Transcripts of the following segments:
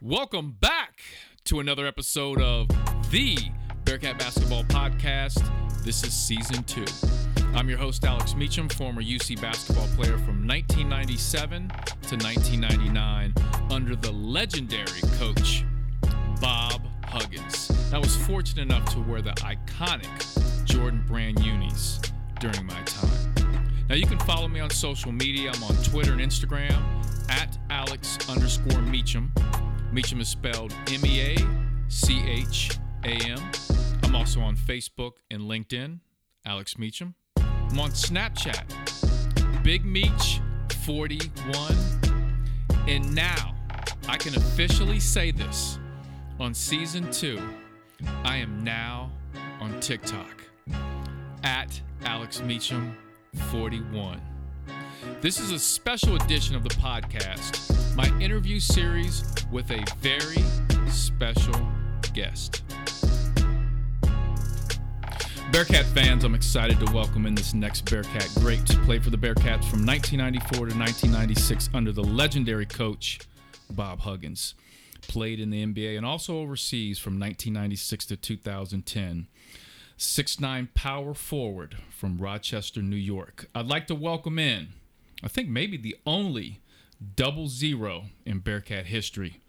Welcome back to another episode of the Bearcat Basketball Podcast. This is season two. I'm your host, Alex Meacham, former UC basketball player from 1997 to 1999 under the legendary coach Bob Huggins. I was fortunate enough to wear the iconic Jordan Brand unis during my time. Now you can follow me on social media. I'm on Twitter and Instagram at Alex underscore Meacham. Meacham is spelled M E A C H A M. I'm also on Facebook and LinkedIn, Alex Meacham. I'm on Snapchat, Big Meach 41. And now I can officially say this on season two. I am now on TikTok at Alex Meacham 41. This is a special edition of the podcast, my interview series with a very special guest. Bearcat fans, I'm excited to welcome in this next Bearcat great. Played for the Bearcats from 1994 to 1996 under the legendary coach Bob Huggins. Played in the NBA and also overseas from 1996 to 2010. 6'9 power forward from Rochester, New York. I'd like to welcome in, I think maybe the only double zero in Bearcat history,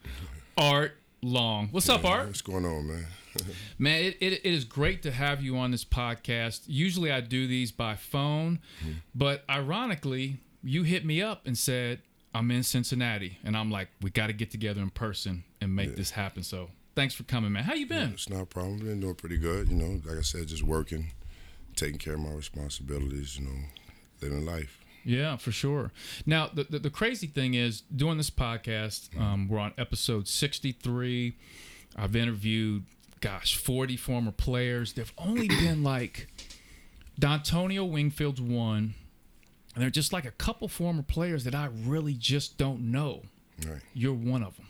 Art Long. What's up, Art? What's going on, man? Man, it, it, it is great to have you on this podcast. Usually I do these by phone, mm-hmm. but ironically, you hit me up and said, I'm in Cincinnati. And I'm like, we got to get together in person and make this happen. So thanks for coming, man. How you been? It's not a problem. Been doing pretty good. You know, like I said, just working, taking care of my responsibilities. You know, living life. Yeah, for sure. Now, the, the, the crazy thing is, doing this podcast, um, we're on episode 63. I've interviewed, gosh, 40 former players. There've only been like Dontonio Wingfield's one, and they're just like a couple former players that I really just don't know. Right. You're one of them.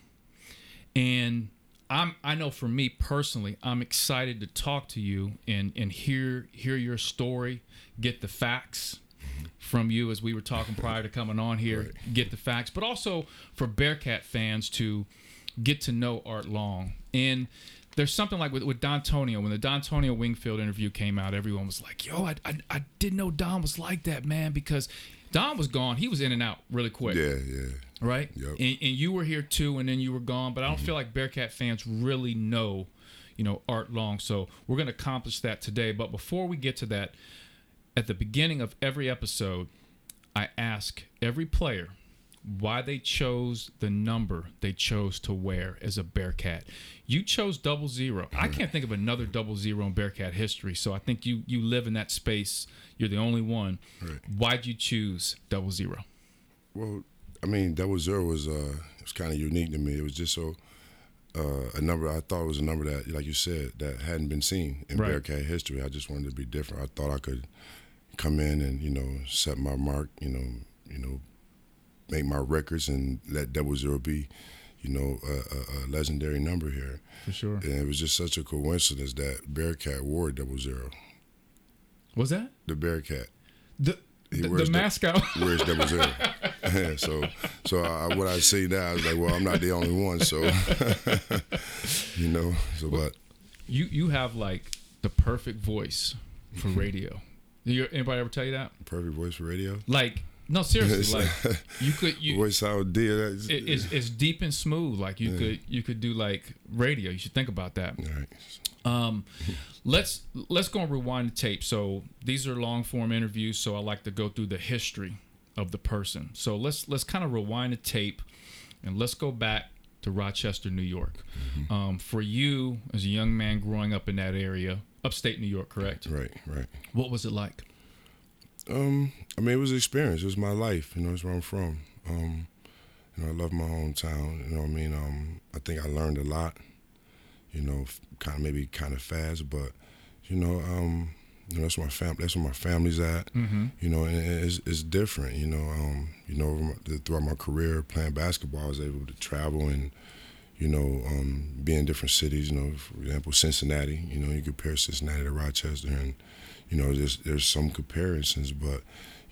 And I'm I know for me personally, I'm excited to talk to you and and hear hear your story, get the facts from you as we were talking prior to coming on here, get the facts, but also for Bearcat fans to get to know Art Long. And there's something like with, with Dontonio, when the Dontonio Wingfield interview came out, everyone was like, yo, I, I, I didn't know Don was like that, man, because Don was gone. He was in and out really quick Yeah, yeah. right? Yep. And, and you were here too, and then you were gone. But I don't mm-hmm. feel like Bearcat fans really know, you know, Art Long. So we're going to accomplish that today. But before we get to that, at the beginning of every episode, I ask every player why they chose the number they chose to wear as a Bearcat. You chose double zero. I can't think of another double zero in Bearcat history. So I think you you live in that space. You're the only one. Right. Why'd you choose double zero? Well, I mean, double zero was uh, it was kind of unique to me. It was just so uh, a number. I thought was a number that, like you said, that hadn't been seen in Right. Bearcat history. I just wanted to be different. I thought I could come in and you know set my mark. You know, you know, make my records and let double zero be, you know, a, a, a legendary number here. For sure. And it was just such a coincidence that Bearcat wore double zero. Was that The Bearcat the He the, the the- mascot? wears double zero. so, so I, what I see now is like, well, I'm not the only one. So, you know, so but you you have like the perfect voice for radio. You, anybody ever tell you that? perfect voice for radio. Like no, seriously, like you could you. voice how dear. It, it's, it's deep and smooth. Like you Yeah. could you could do like radio. You should think about that. Right. Um, let's let's go and rewind the tape. So these are long form interviews. So I like to go through the history of the person. So let's let's kind of rewind the tape, and let's go back to Rochester, New York. Um, for you as a young man growing up in that area, upstate New York, correct? Right. Right. What was it like? Um, I mean, it was an experience. It was my life. You know, it's where I'm from. Um, you know, I love my hometown. You know, I mean, um, I think I learned a lot. You know, kind of maybe kind of fast, but you know, um, you know, that's where my fam. That's where my family's at. Mm-hmm. You know, and it's, it's different. You know, um, you know, throughout my career playing basketball, I was able to travel and, you know, um, be in different cities. You know, for example, Cincinnati. You know, you compare Cincinnati to Rochester, and you know, there's there's some comparisons, but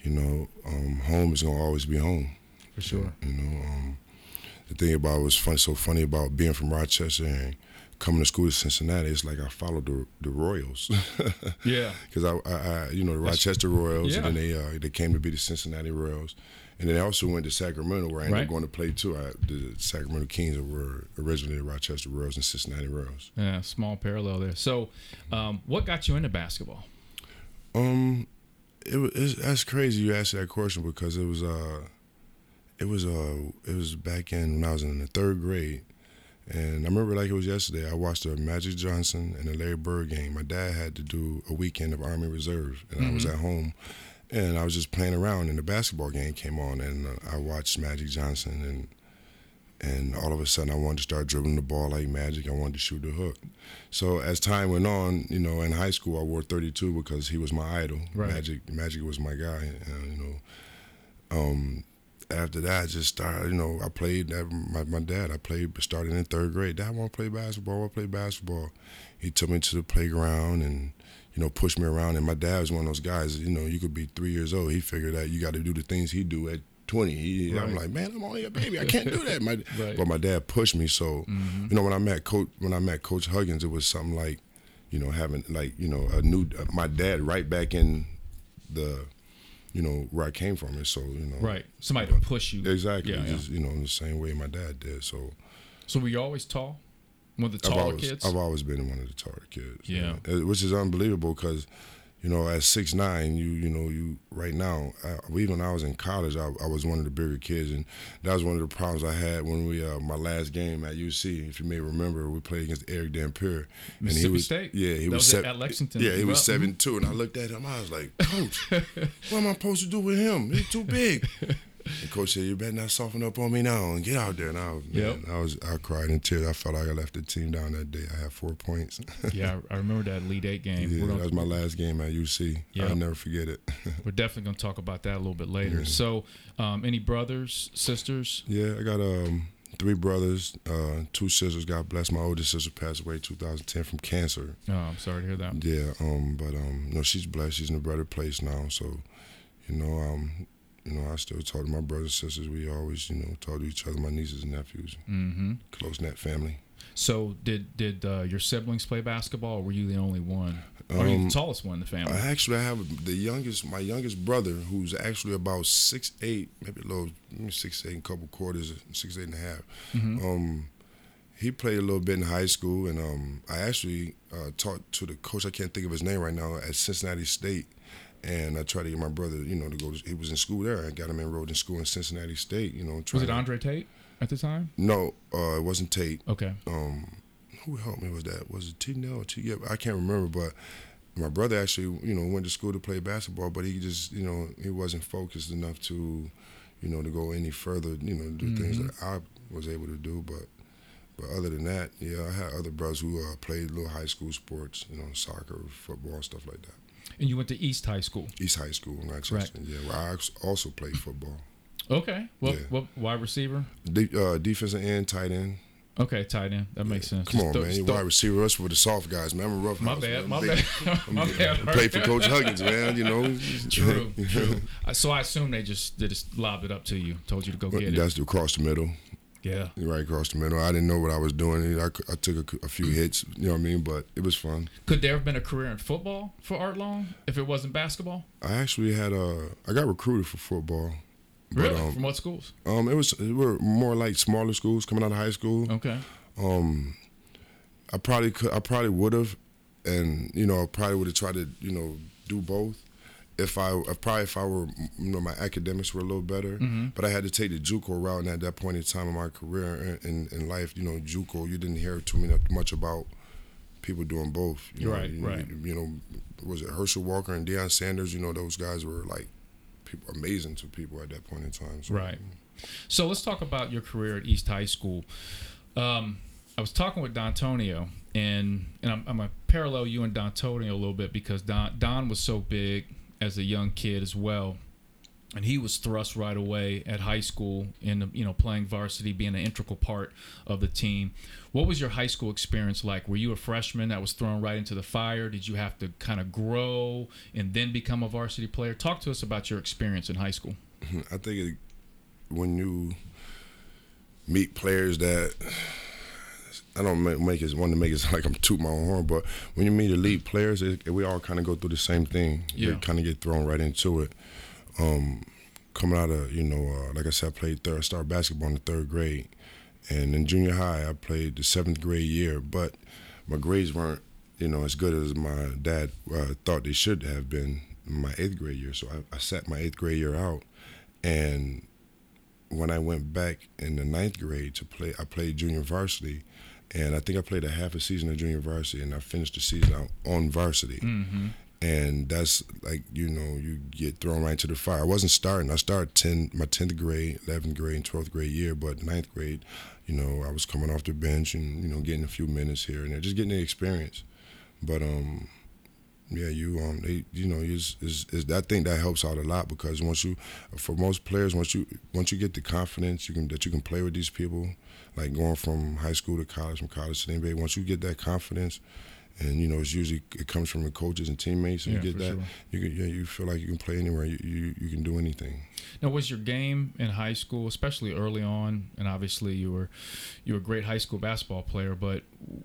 you know, um, home is gonna always be home. For sure. You know, um, the thing about it was fun, so funny about being from Rochester and coming to school to Cincinnati. It's like I followed the the Royals. yeah. Because I, I, I, you know, the Rochester Royals, yeah. and then they uh, they came to be the Cincinnati Royals, and then I also went to Sacramento where I ended Right. up going to play too. I, the Sacramento Kings were originally the Rochester Royals and Cincinnati Royals. Yeah, small parallel there. So, um, what got you into basketball? Um, it was it's, that's crazy you asked that question because it was uh, it was uh, it was back in when I was in the third grade, and I remember like it was yesterday. I watched a Magic Johnson and a Larry Bird game. My dad had to do a weekend of Army Reserve, and I was at home, and I was just playing around, and the basketball game came on, and uh, I watched Magic Johnson and. And all of a sudden, I wanted to start dribbling the ball like magic. I wanted to shoot the hook. So as time went on, you know, in high school, I wore 32 because he was my idol. Right. Magic, Magic was my guy. And, you know, um, after that, I just started. You know, I played. My, my dad, I played. Started in third grade. Dad, I want to play basketball. I want to play basketball. He took me to the playground and. You know, pushed me around, and my dad was one of those guys. You know, you could be three years old. He figured that you got to do the things he do at twenty. He, I'm like, man, I'm only a baby. I can't do that. My, Right. Mm-hmm. But my dad pushed me. So, you know, when I met coach, when I met Coach Huggins, it was something like, you know, having like, you know, a new my dad right back in the, you know, where I came from. And so, you know, Right, somebody to push you. exactly, Yeah, yeah. just you know, in the same way my dad did. So So, were you always tall? One of the I've always, kids. I've always been one of the taller kids. Yeah. Uh, which is unbelievable because, you know, at six nine, you you know, you right now, I, even when I was in college, I, I was one of the bigger kids, and that was one of the problems I had when we uh, my last game at UC. If you may remember, we played against Erick Dampier, and he was State? yeah, he That was, was at- at Lexington Yeah, he was well. seven two, and I looked at him, I was like, Coach, what am I supposed to do with him? He's too big. And coach said, "You better not soften up on me now and get out there." And I was, Yep. man, I was, I cried in tears. I felt like I left the team down that day. I had four points. yeah, I I remember that Elite Eight game. Yeah, we're, that was my last game at UC. Yeah. I'll never forget it. we're definitely going to talk about that a little bit later. So, um, any brothers, sisters? yeah, I got um, three brothers, uh, two sisters. God bless. My oldest sister passed away 2010 from cancer. Oh, I'm sorry to hear that. Yeah, um, but um, no, she's blessed. She's in a better place now. So, you know, um, you know, I still talk to my brothers and sisters. We always, you know, talk to each other. My nieces and nephews, hmm close knit family. So, did did uh, your siblings play basketball, or were you the only one? or you Um, the tallest one in the family? I actually have the youngest, my youngest brother, who's actually about six eight, maybe a little maybe six eight, a couple quarters, six eight and a half. Mhm. Um, he played a little bit in high school, and um, I actually uh, talked to the coach. I can't think of his name right now at Cincinnati State, and I tried to get my brother, you know, to go. He was in school there. I got him enrolled in school in Cincinnati State. You know, Was it to- Andre Tate at the time? No, uh, it wasn't Tate. Okay. Um, who helped me was that? Was it T Nell or T? Yeah, I can't remember, but my brother actually, you know, went to school to play basketball, but he just, you know, he wasn't focused enough to, you know, to go any further, you know, do things that I was able to do. But, but other than that, yeah, I had other brothers who uh, played little high school sports, you know, soccer, football, stuff like that. And you went to East High School. East High School in Rochester. Yeah, well, I also played football. Okay. What, Yeah. what wide receiver? De- uh, defensive end, tight end. Okay, tight end. That makes sense. Come Just on, throw- man. throw- wide receiver. Us for the soft guys, man. I'm a rough My house, bad. man. My bad. my bad. Played for Coach Huggins, man. You know. True, true. So I assume they just they just lobbed it up to you, told you to go get it. That's across the middle, Yeah. right across the middle. I didn't know what I was doing. I, I took a, a few hits, you know what I mean. But it was fun. Could there have been a career in football for Art Long if it wasn't basketball? I actually had a. I got recruited for football. But, Really? um, From what schools? Um, it was it were more like smaller schools coming out of high school. Okay. Um, I probably could. I probably would have, and you know, I probably would have tried to you know do both. If I if probably if I were you know my academics were a little better, Mhm. but I had to take the JUCO route, and at that point in time in my career in, in life, you know, JUCO, you didn't hear too many, much about people doing both. You know, Right, you, right. You know, was it Herschel Walker and Deion Sanders? You know, those guys were like people amazing to people at that point in time. So, Right. So let's talk about your career at East High School. Um, I was talking with Dontonio, and and I'm, I'm gonna parallel you and Dontonio a little bit because Don Don was so big as a young kid as well, and he was thrust right away at high school in you know playing varsity, being an integral part of the team. What was your high school experience like? Were you a freshman that was thrown right into the fire? Did you have to kind of grow and then become a varsity player? Talk to us about your experience in high school. I think it, when you meet players that I don't make, make it want to make it sound like I'm toot my own horn, but when you meet elite players, it, we all kind of go through the same thing. Yeah. We kind of get thrown right into it. Um, coming out of you know, uh, like I said, I played third, I started basketball in the third grade, and in junior high, I played the seventh grade year, but my grades weren't you know as good as my dad uh, thought they should have been in my eighth grade year. So I, I sat my eighth grade year out, and when I went back in the ninth grade to play, I played junior varsity, and I think I played a half a season of junior varsity, and I finished the season out on varsity. Mm-hmm. And that's like you know you get thrown right into the fire. I wasn't starting. I started ten my tenth grade, eleventh grade, and twelfth grade year, but ninth grade, you know, I was coming off the bench and you know getting a few minutes here and there, just getting the experience. But um, yeah, you um, they, you know, is is is I think that helps out a lot because once you, for most players, once you once you get the confidence, you can that you can play with these people, like going from high school to college, from college to NBA. Once you get that confidence, and you know, it's usually it comes from the coaches and teammates, and Yeah, you get that, sure. you can, yeah, you feel like you can play anywhere. You, you you can do anything. Now, was your game in high school, especially early on, and obviously you were you were a great high school basketball player, but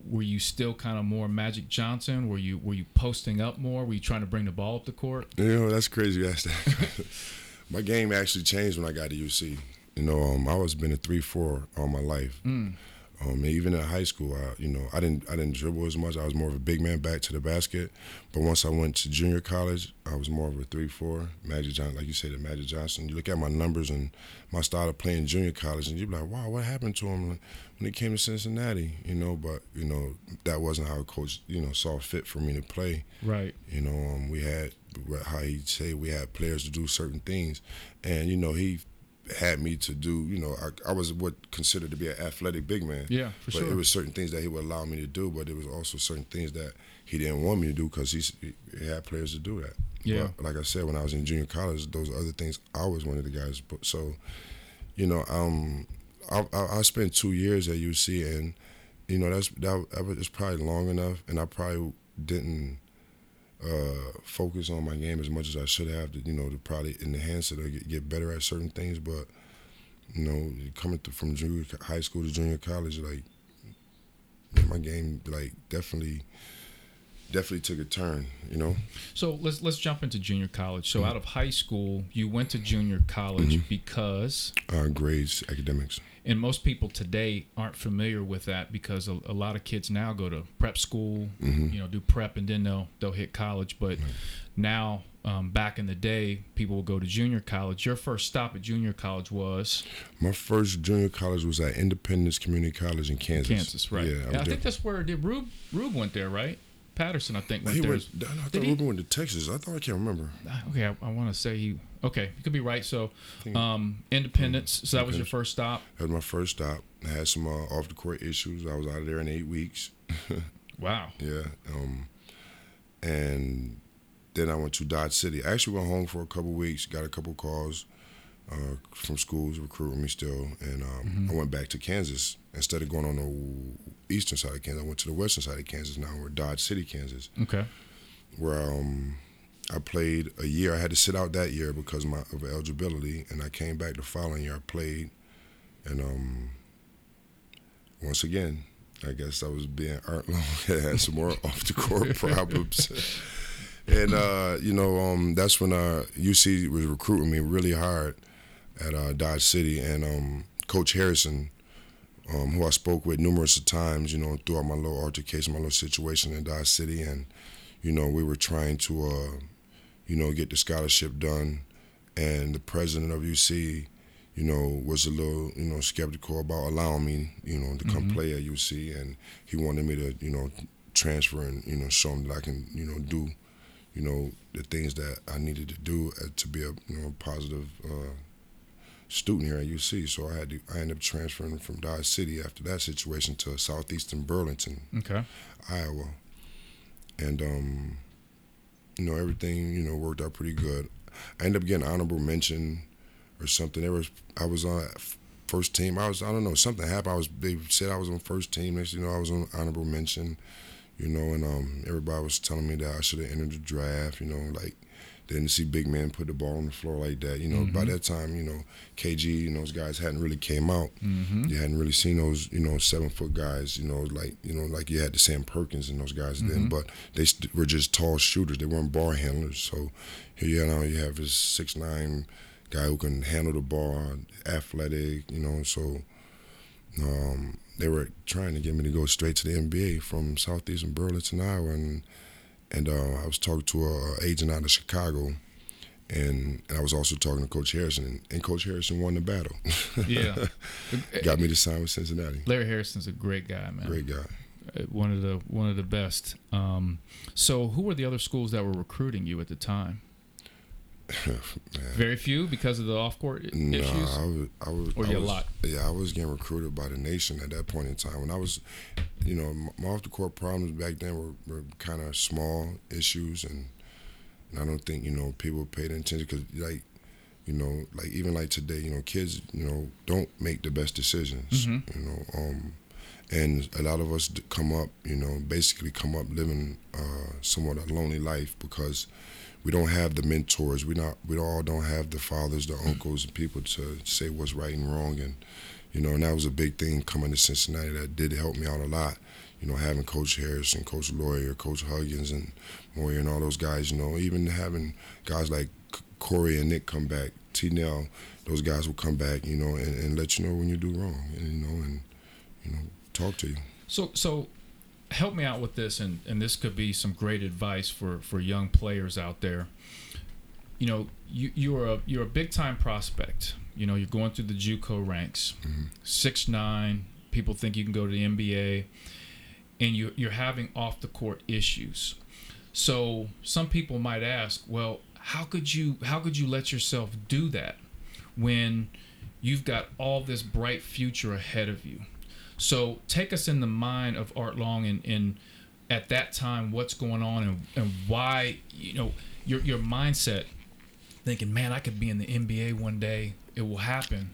were you still kind of more Magic Johnson? Were you were you posting up more? Were you trying to bring the ball up the court? You know, that's crazy. You asked that. my game actually changed when I got to UC. You know, um, I was been a three four all my life. Mm. Um, even in high school, I, you know, I didn't I didn't dribble as much. I was more of a big man back to the basket. But once I went to junior college, I was more of a three four. Magic Johnson, like you said, the Magic Johnson. You look at my numbers and my style of playing junior college, and you're like, wow, what happened to him when he came to Cincinnati? You know, but you know that wasn't how a coach you know saw fit for me to play. Right. You know, um, we had how he say we had players to do certain things, and you know he had me to do. You know, I, I was what considered to be an athletic big man. Yeah, for but sure. it was certain things that he would allow me to do, but it was also certain things that he didn't want me to do because he had players to do that. Yeah. But like I said, when I was in junior college, those other things I was one of the guys. But so, you know, um, I, I, I spent two years at UC, and you know that's that, that was probably long enough, and I probably didn't uh, focus on my game as much as I should have to, you know, to probably enhance it or get, get better at certain things. But you know, coming through from junior high school to junior college, like my game, like definitely, definitely took a turn. You know, So let's let's jump into junior college. Mm-hmm. So out of high school, you went to junior college because uh, grades, academics. And most people today aren't familiar with that because a, a lot of kids now go to prep school, Mm-hmm. you know, do prep and then they'll they'll hit college. But now, um, back in the day, people will go to junior college. Your first stop at junior college was My first junior college was at Independence Community College in Kansas. Kansas, right? Yeah, I I think that's where did Rube Rube went there, right? Patterson, I think went He there. went. I thought? Ruben went to Texas. I thought I can't remember. Okay, I, I want to say he. Okay, you could be right. So, um, Independence. So that was your first stop. That was my first stop. I had some uh, off the court issues. I was out of there in eight weeks. Wow. Yeah. Um, and then I went to Dodge City. I actually went home for a couple weeks. Got a couple calls uh, from schools recruiting me still, and um, I went back to Kansas instead of going on the eastern side of Kansas. I went to the western side of Kansas. Now we're Dodge City, Kansas, Okay. where um, I played a year. I had to sit out that year because of my of eligibility, and I came back the following year. I played, and um, once again, I guess I was being Art Long. I had some more off the court problems. And uh, you know, um, that's when uh, UC was recruiting me really hard at uh, Dodge City, and um, Coach Harrison, um, who I spoke with numerous of times, you know, throughout my little altercation, my little situation in Dodge City, and you know, we were trying to, uh, you know, get the scholarship done, and the president of UC, you know, was a little, you know, skeptical about allowing me, you know, to come play at UC, and he wanted me to, you know, transfer and you know show him that I can, you know, do, you know, the things that I needed to do uh, to be a, you know, positive uh, student here at UC. So I had to, I ended up transferring from Dodge City after that situation to southeastern Burlington, Okay. Iowa, and um, you know everything you know worked out pretty good. I ended up getting honorable mention or something. There was I was on first team. I was I don't know something happened. I was they said I was on first team. Next you know I was on honorable mention. You know, and um, everybody was telling me that I should have entered the draft. You know, like didn't see big men put the ball on the floor like that. You know, Mm-hmm. by that time, you know, KG and those guys hadn't really came out. Mm-hmm. You hadn't really seen those, you know, seven foot guys. You know, like you know, like you had the Sam Perkins and those guys Mm-hmm. then, but they st- were just tall shooters. They weren't ball handlers. So here you know you have this six nine guy who can handle the ball, athletic. You know, so um, they were trying to get me to go straight to the NBA from Southeastern Burlington, Iowa, and and uh, I was talking to a agent out of Chicago. And, and I was also talking to Coach Harrison, and, and Coach Harrison won the battle. Yeah. Got me to sign with Cincinnati. Larry Harrison's a great guy, man. Great guy. Uh, One of the one of the best. Um, so, who were the other schools that were recruiting you at the time? Very few because of the off court No, issues. I was, I was, Or I you a lot? Yeah, I was getting recruited by the nation at that point in time. When I was, you know, my off the court problems back then were, were kind of small issues, and, and I don't think you know people paid attention because like, you know, like even like today, you know, kids, you know, don't make the best decisions, Mhm. you know, um, and a lot of us come up, you know, basically come up living uh, somewhat a lonely life because we don't have the mentors. We not we all don't have the fathers, the uncles, and people to say what's right and wrong. And you know, and that was a big thing coming to Cincinnati. That did help me out a lot. You know, having Coach Harris and Coach Loyer, Coach Huggins, and Moeller, and all those guys. You know, even having guys like Corey and Nick come back, T. Nell, those guys will come back. You know, and, and let you know when you do wrong. And you know, and you know, talk to you. So so help me out with this and, and this could be some great advice for, for young players out there. You know, you you're a you're a big time prospect. You know, you're going through the JUCO ranks. Mm-hmm. Six nine, people think you can go to the NBA and you you're having off the court issues. So some people might ask, well, how could you how could you let yourself do that when you've got all this bright future ahead of you? So take us in the mind of Art Long and, and at that time what's going on and, and why you know your your mindset thinking, man, I could be in the NBA one day, it will happen.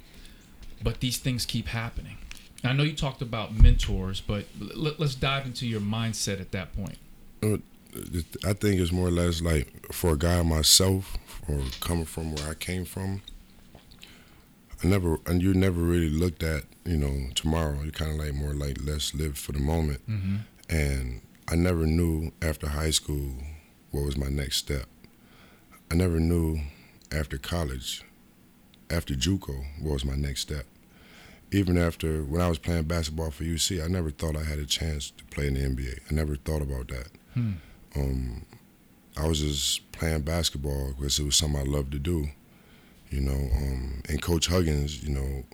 But these things keep happening. I know you talked about mentors, but let, let's dive into your mindset at that point. Uh, I think it's more or less like for a guy myself, or coming from where I came from. I never, and you never really looked at, you know, tomorrow. You kind of like more like let's live for the moment. Mm-hmm. And I never knew after high school what was my next step. I never knew after college, after JUCO, what was my next step. Even after when I was playing basketball for UC, I never thought I had a chance to play in the NBA. I never thought about that. Hmm. Um, I was just playing basketball because it was something I loved to do, you know. Um, and Coach Huggins, you know,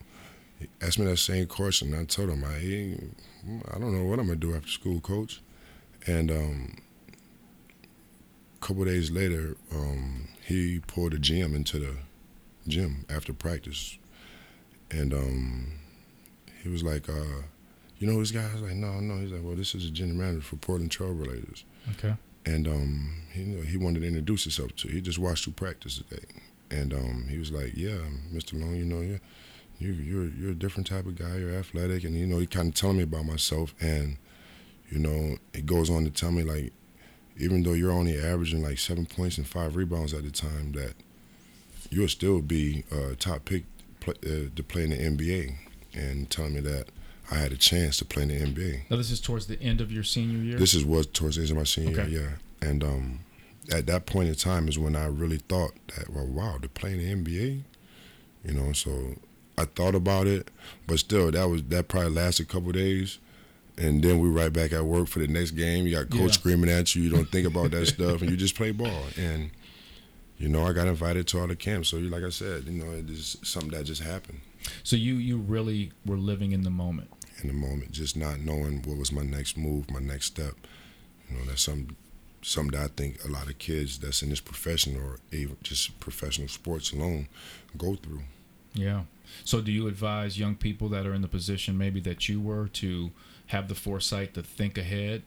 asked me that same question. I told him, I, I don't know what I'm gonna do after school, Coach. And um, a couple days later, um, he pulled a GM into the gym after practice, and um, he was like, uh, "You know this guy?" I was like, "No, no." He's like, "Well, this is a general manager for Portland Trailblazers." Okay. and um, he you know, he wanted to introduce himself to. He just watched you practice today, and um, he was like, "Yeah, Mr. Long, you know, you're you you're you're a different type of guy. You're athletic, and you know, he kind of telling me about myself, and you know, it goes on to tell me like, even though you're only averaging like seven points and five rebounds at the time, that you'll still be a top pick pl- uh, to play in the NBA, and telling me that." I had a chance to play in the NBA. Now this is towards the end of your senior year. This is was towards the end of my senior Okay. year, yeah. And um, at that point in time is when I really thought that, well, wow, to play in the NBA, you know. So I thought about it, but still, that was that probably lasted a couple of days, and then we right back at work for the next game. You got coach Yeah. screaming at you. You don't think about that stuff, and you just play ball. And you know, I got invited to all the camps. So, you like I said, you know, it is something that just happened so you you really were living in the moment. in the moment, just not knowing what was my next move, my next step. You know, that's some something that I think a lot of kids that's in this profession or even just professional sports alone go through. Yeah. So do you advise young people that are in the position maybe that you were to have the foresight to think ahead,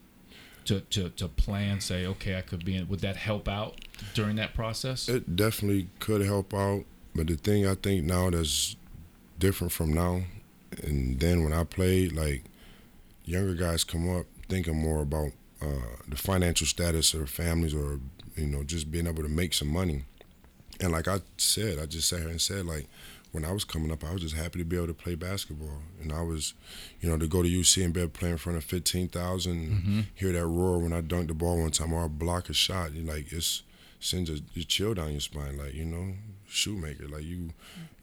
to to, to plan, say, okay, I could be in would that help out during that process? It definitely could help out, but the thing I think now that's different from now and then when I played, like younger guys come up thinking more about uh, the financial status of families or you know just being able to make some money. And like I said, I just sat here and said like when I was coming up, I was just happy to be able to play basketball. And I was, you know, to go to UC and be able to play in front of 15,000, mm-hmm. hear that roar when I dunked the ball one time or I block a shot, like, it's sends a, a chill down your spine. Like, you know, shoemaker. Like, you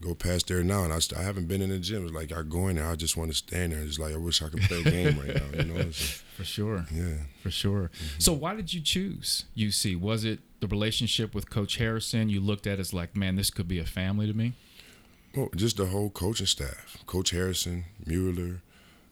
go past there now. And I, I haven't been in the gym. It's like, I go in there, I just want to stand there. It's like, I wish I could play a game right now, you know? So, For sure. yeah. For sure. Mm-hmm. So why did you choose UC? Was it the relationship with Coach Harrison you looked at as like, man, this could be a family to me? Well, just the whole coaching staff. Coach Harrison, Moeller,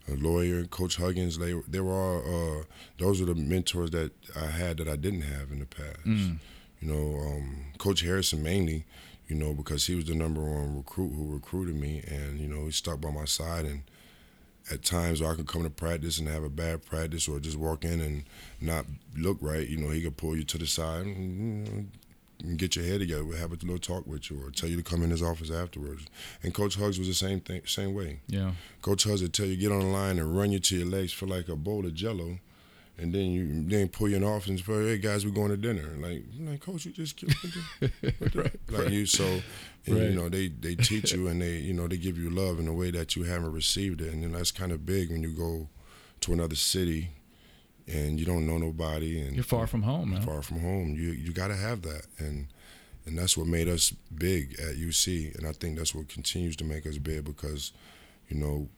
a Loyer, Coach Huggins. They they were all. Uh, those are the mentors that I had that I didn't have in the past. Mm. You know, um, Coach Harrison mainly. You know, because he was the number one recruit who recruited me, and you know he stuck by my side. And at times, where I could come to practice and have a bad practice, or just walk in and not look right. You know, he could pull you to the side. And, you know, and get your head together, we'll have a little talk with you, or tell you to come in his office afterwards. And Coach Hugs was the same thing, same way. Yeah. Coach Hugs would tell you get on the line and run you to your legs for like a bowl of Jello, and then you then pull you in office and say, "Hey guys, we're going to dinner." Like, like Coach, you just killed right, like right. you. So, and, Right. you know, they they teach you and they you know they give you love in a way that you haven't received it, and then that's kind of big when you go to another city and you don't know nobody and You're far from home, man. far from home. You you got to have that, and and that's what made us big at UC, and I think that's what continues to make us big because, you know,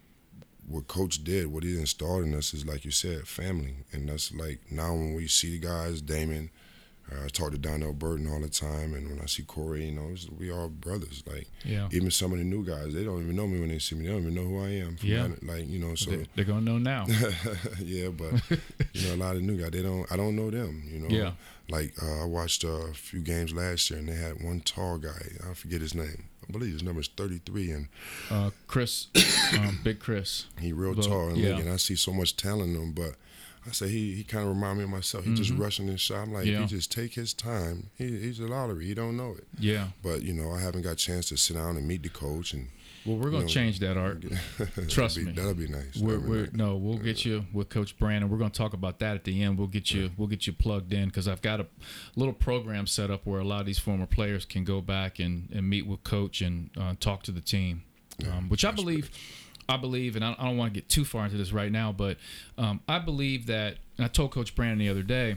what Coach did, what he installed in us is like you said, family, and that's like now when we see the guys, Damon. Uh, I talk to Darnell Burton all the time, and when I see Corey, you know, we all brothers. Like Yeah. even some of the new guys, they don't even know me when they see me. They don't even know who I am. Yeah. that- like you know, so They- They're gonna know now. yeah, but you know, a lot of new guys, they don't. I don't know them. You know, Yeah. Like uh, I watched uh, a few games last year, and they had one tall guy. I forget his name. I believe his number is 33, and Uh, Chris, um, Big Chris. he real Well, tall and yeah. and I see so much talent in him. But I say he he kind of remind me of myself. He just rushing his shot. I'm like, Mm-hmm. Yeah. if he just take his time, he, he's a lottery. He don't know it. Yeah. But you know, I haven't got a chance to sit down and meet the coach, and Well, we're gonna know, change that, Art. Trust that'll be, me. that'll be nice. We're, be we're nice. no, we'll get you with Coach Brannen. We're going to talk about that at the end. We'll get you, we'll get you plugged in because I've got a little program set up where a lot of these former players can go back and, and meet with Coach and uh, talk to the team, um, which I believe, I believe, and I, I don't want to get too far into this right now, but um, I believe that. And I told Coach Brannen the other day,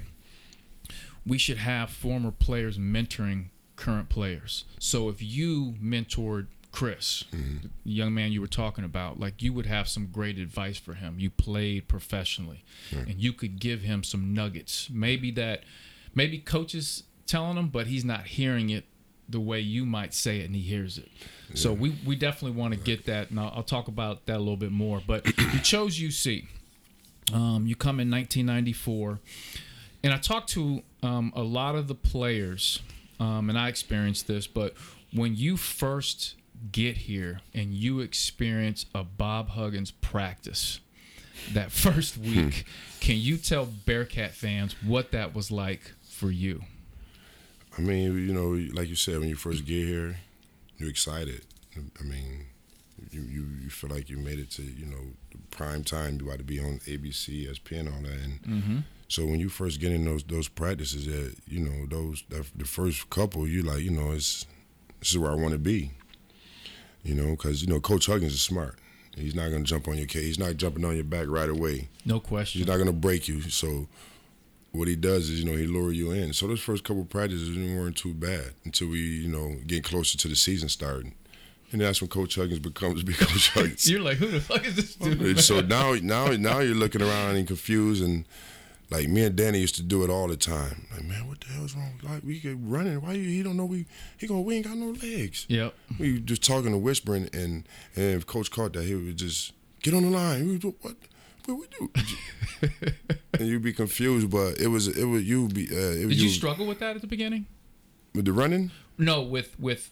we should have former players mentoring current players. So if you mentored Chris, the young man you were talking about, like you would have some great advice for him. You played professionally, and you could give him some nuggets. Maybe that, maybe coaches telling him, but he's not hearing it the way you might say it, and he hears it. So we we definitely want to get that, and I'll, I'll talk about that a little bit more. But you chose UC. Um, you come in 1994, and I talked to um, a lot of the players, um, and I experienced this. But when you first get here and you experience a Bob Huggins practice that first week, can you tell Bearcat fans what that was like for you? I mean, you know, like you said, when you first get here, you're excited. I mean, you, you, you feel like you made it to, you know, prime time. You about to be on ABC, ESPN, all that. And Mm-hmm. so when you first get in those those practices, that you know, those that, the first couple, you like, you know, it's this is where I want to be. You know, because you know, Coach Huggins is smart. He's not gonna jump on your case. He's not jumping on your back right away. No question. He's not gonna break you. So what he does is, you know, he lure you in. So those first couple practices weren't too bad until we, you know, get closer to the season starting. And that's when Coach Huggins becomes Coach Huggins. You're like, who the fuck is this dude? so now, now, now you're looking around and confused, and like me and Danny used to do it all the time. Like, man, what the hell's wrong? Like, we get running. Why you? He don't know we. He going we ain't got no legs. Yep. We just talking and whispering, and and if Coach caught that, he would just get on the line. We do what? What we do? and you'd be confused, but it was it was you be uh, was Did you struggle with that at the beginning? with the running. No, with with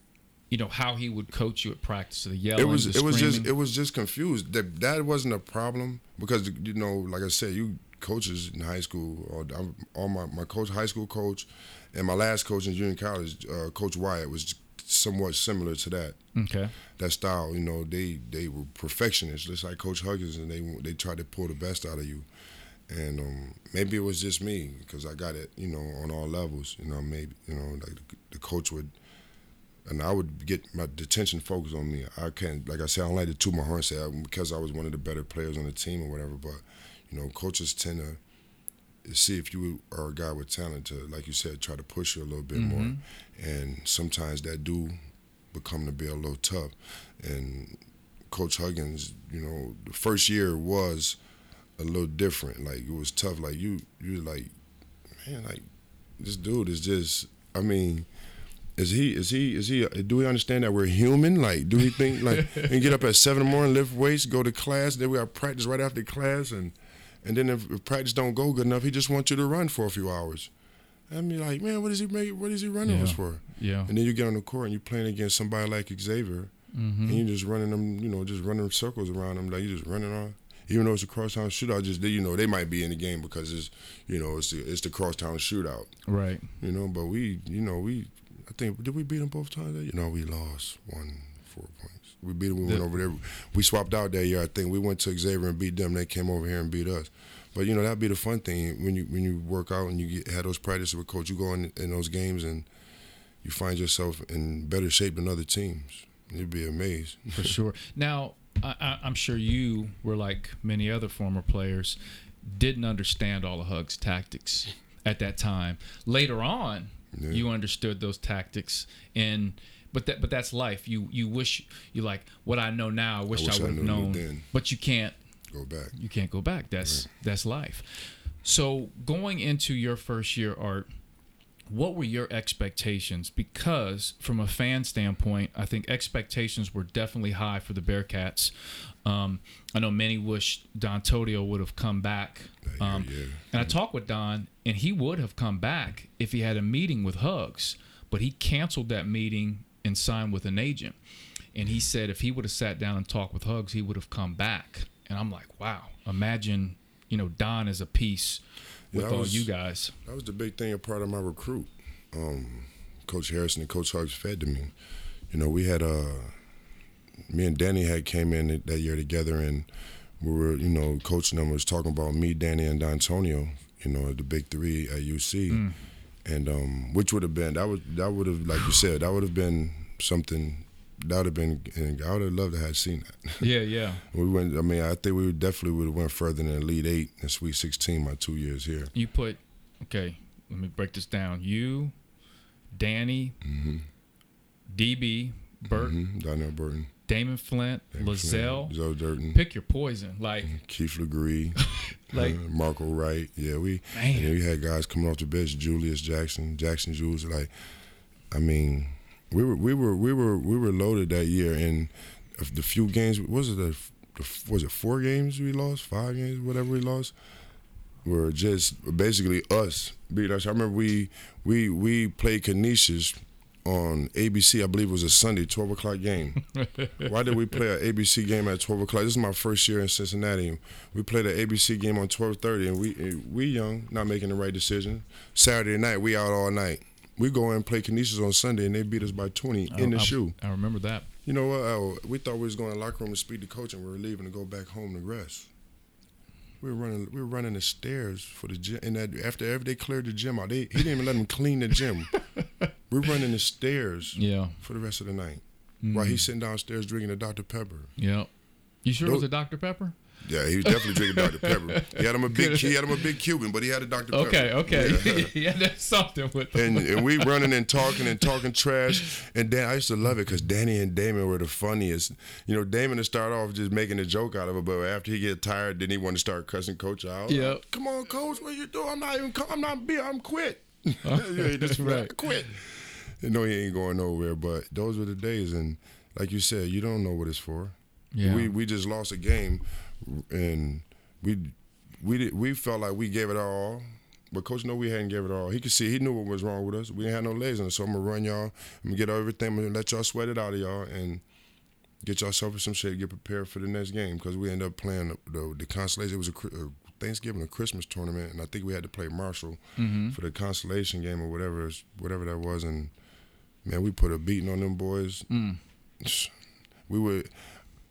you know how he would coach you at practice, the yelling, It was the it was just it was just confused. That that wasn't a problem because you know, like I said, you coaches in high school, or all my my coach, high school coach, and my last coach in junior college, uh, Coach Wyatt, was somewhat similar to that okay. that style. You know, they they were perfectionists, just like Coach Huggins, and they they tried to pull the best out of you. And um, maybe it was just me because I got it, you know, on all levels. You know, maybe you know, like the, the coach would and I would get my detention focused on me. I can't, like I said, I don't like to toot my horn say because I was one of the better players on the team or whatever. But you know, coaches tend to see if you are a guy with talent to, like you said, try to push you a little bit mm-hmm. more. And sometimes that do become to be a little tough. And Coach Huggins, you know, the first year was a little different. Like it was tough. Like you, you like, man, like this dude is just. I mean is he is he is he do we understand that we're human like do we think like and get up at seven in the morning lift weights go to class then we got practice right after class and and then if, if, practice don't go good enough he just wants you to run for a few hours I mean like man what is he make what is he running yeah. us for yeah and then you get on the court and you're playing against somebody like Xavier mm-hmm. and you're just running them you know just running circles around them like you're just running on even though it's a crosstown shootout, just you know they might be in the game because it's you know it's the, it's the crosstown shootout, right? You know, but we you know we I think did we beat them both times? You know, we lost one four We beat them. We went over there. We swapped out that year. I think we went to Xavier and beat them. They came over here and beat us. But you know that'd be the fun thing when you when you work out and you get, have those practices with coach. You go in, in those games and you find yourself in better shape than other teams. You'd be amazed. For sure. Now, I, am sure you were like many other former players, didn't understand all of Hug's tactics at that time. Later on, yeah. You understood those tactics and but that but that's life. You you wish you like what I know now. I wish I, I would have known, then. but you can't go back. You can't go back. That's right. that's life. So going into your first year, Art, what were your expectations? Because from a fan standpoint, I think expectations were definitely high for the Bearcats. Um, I know many wish Dontonio would have come back. Um, yeah, yeah. And I talked with Don, and he would have come back if he had a meeting with Hugs, but he canceled that meeting and signed with an agent. And he said if he would have sat down and talked with Hugs, he would have come back. And I'm like, wow, imagine, you know, Don is a piece with all was, you guys. That was the big thing, a part of my recruit. Um, Coach Harrison and Coach Hugs fed to me. You know, we had a. Uh, me and Danny had came in that year together, and we were, you know, coaching them was talking about me, Danny, and Antonio, you know, the big three at UC, mm. And um, which would have been that would that would have like you said that would have been something that would have been and I would have loved to have seen that. Yeah, yeah. we went. I mean, I think we definitely would have went further than Elite Eight and Sweet Sixteen my two years here. You put okay. Let me break this down. You, Danny, mm-hmm. DB, Burton, mm-hmm. Darnell Burton, Damon Flint, Damon Lozelle, Zoe Durden. Pick your poison. Like Keith Legree, like uh, Marko Wright. Yeah, we man. we had guys coming off the bench. Julius Jackson, Jackson Jules. Like, I mean, we were we were we were we were loaded that year, and the few games was it a, was it four games we lost, five games, whatever we lost, were just basically us beat us. I remember we we we played Canisius on ABC. I believe it was a Sunday, 12 o'clock game. Why did we play an ABC game at 12 o'clock? This is my first year in Cincinnati. We played an ABC game on 12:30, and we we young, not making the right decision. Saturday night, we out all night. We go and play Canisius on Sunday, and they beat us by 20 I, in the I, shoe. I remember that. You know what? Uh, we thought we was going to the locker room to speak to coach, and we were leaving to go back home to rest. We were running. We were running the stairs for the gym, and that after after they cleared the gym out, they he didn't even let them clean the gym. we're running the stairs. Yeah. For the rest of the night, mm. while he's sitting downstairs drinking a Dr Pepper. Yeah. You sure Those, it was a Dr Pepper? Yeah, he was definitely drinking Dr. Pepper. He had him a big he had him a big Cuban, but he had a Dr. Pepper. Okay, okay. Yeah, yeah that's something with. And, and we running and talking and talking trash. And Dan, I used to love it because Danny and Damon were the funniest. You know, Damon to start off just making a joke out of it, but after he get tired, then he want to start cussing coach out. Yeah. Like, Come on, coach, what you doing? I'm not even. I'm not beer. I'm quit. Uh, yeah, he just right. quit. You know he ain't going nowhere, but those were the days, and like you said, you don't know what it's for. Yeah. We we just lost a game, and we we did, we felt like we gave it our all. But coach knew we hadn't gave it all. He could see, he knew what was wrong with us. We didn't have no legs in us. So I'm gonna run y'all. I'm gonna get everything. I'm gonna let y'all sweat it out of y'all and get y'all yourself in some shape. Get prepared for the next game because we ended up playing the, the, the consolation. It was a, a, Thanksgiving or Christmas tournament, and I think we had to play Marshall mm-hmm. for the consolation game or whatever whatever that was. And man, we put a beating on them boys. Mm. We were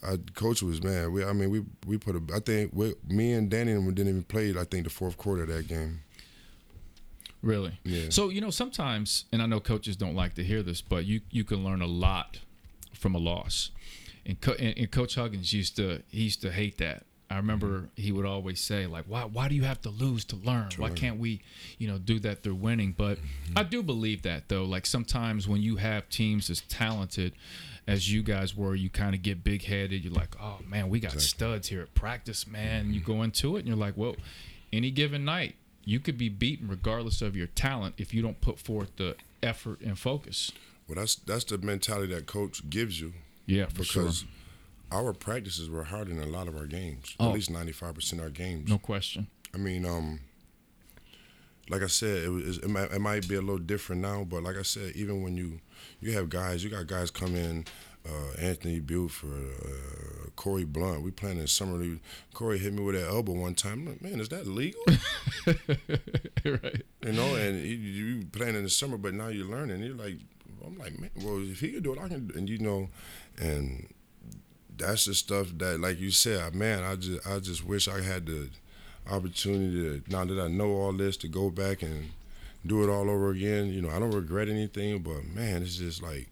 our coach was man. We, I mean, we we put a. I think we, me and Danny didn't even play. I think the fourth quarter of that game. Really? Yeah. So you know, sometimes, and I know coaches don't like to hear this, but you you can learn a lot from a loss. And, Co- and, and Coach Huggins used to he used to hate that. I remember mm-hmm. he would always say like, "Why why do you have to lose to learn? Why can't we, you know, do that through winning?" But mm-hmm. I do believe that though. Like sometimes when you have teams as talented as you guys were, you kind of get big headed. You're like, "Oh man, we got studs here at practice, man." You go into it and you're like, "Well, any given night, you could be beaten regardless of your talent if you don't put forth the effort and focus." Well, that's that's the mentality that coach gives you Yeah, for because sure. our practices were harder than a lot of our games. Oh. At least ninety five percent of our games. No question. I mean, um, like I said, it, was, it, might, it might be a little different now, but like I said, even when you you have guys, you got guys come in, uh, Anthony Buford, uh, Corey Blunt. We playing in summer league. Corey hit me with that elbow one time. I'm like, man, is that legal? right. you know, and you, you playing in the summer, but now you're learning. You're like, I'm like, man, well, if he can do it, I can. do And you know, and that's the stuff that, like you said, man, I just, I just wish I had the opportunity to, now that I know all this, to go back and do it all over again. You know, I don't regret anything, but man, it's just like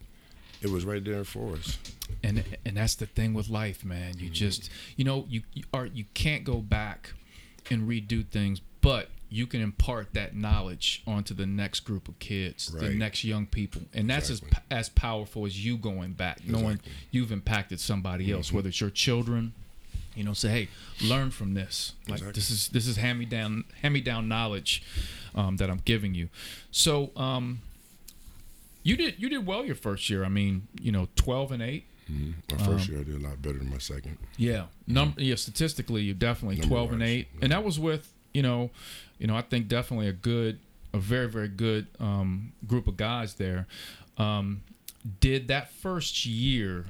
it was right there for us. and and that's the thing with life man you mm-hmm. just you know you, you are you can't go back and redo things but you can impart that knowledge onto the next group of kids the next young people and that's Exactly. as as powerful as you going back knowing Exactly. you've impacted somebody else mm-hmm. whether it's your children you know say hey learn from this like Exactly. this is this is hand me down hand me down knowledge um, that i'm giving you so um you did you did well your first year i mean you know 12 and 8 My first year, I did a lot better than my second. yeah, number yeah. Statistically, you're definitely Number twelve and eight, and that was with you know, you know, I think definitely a good, a very very good um, group of guys there. Um, did that first year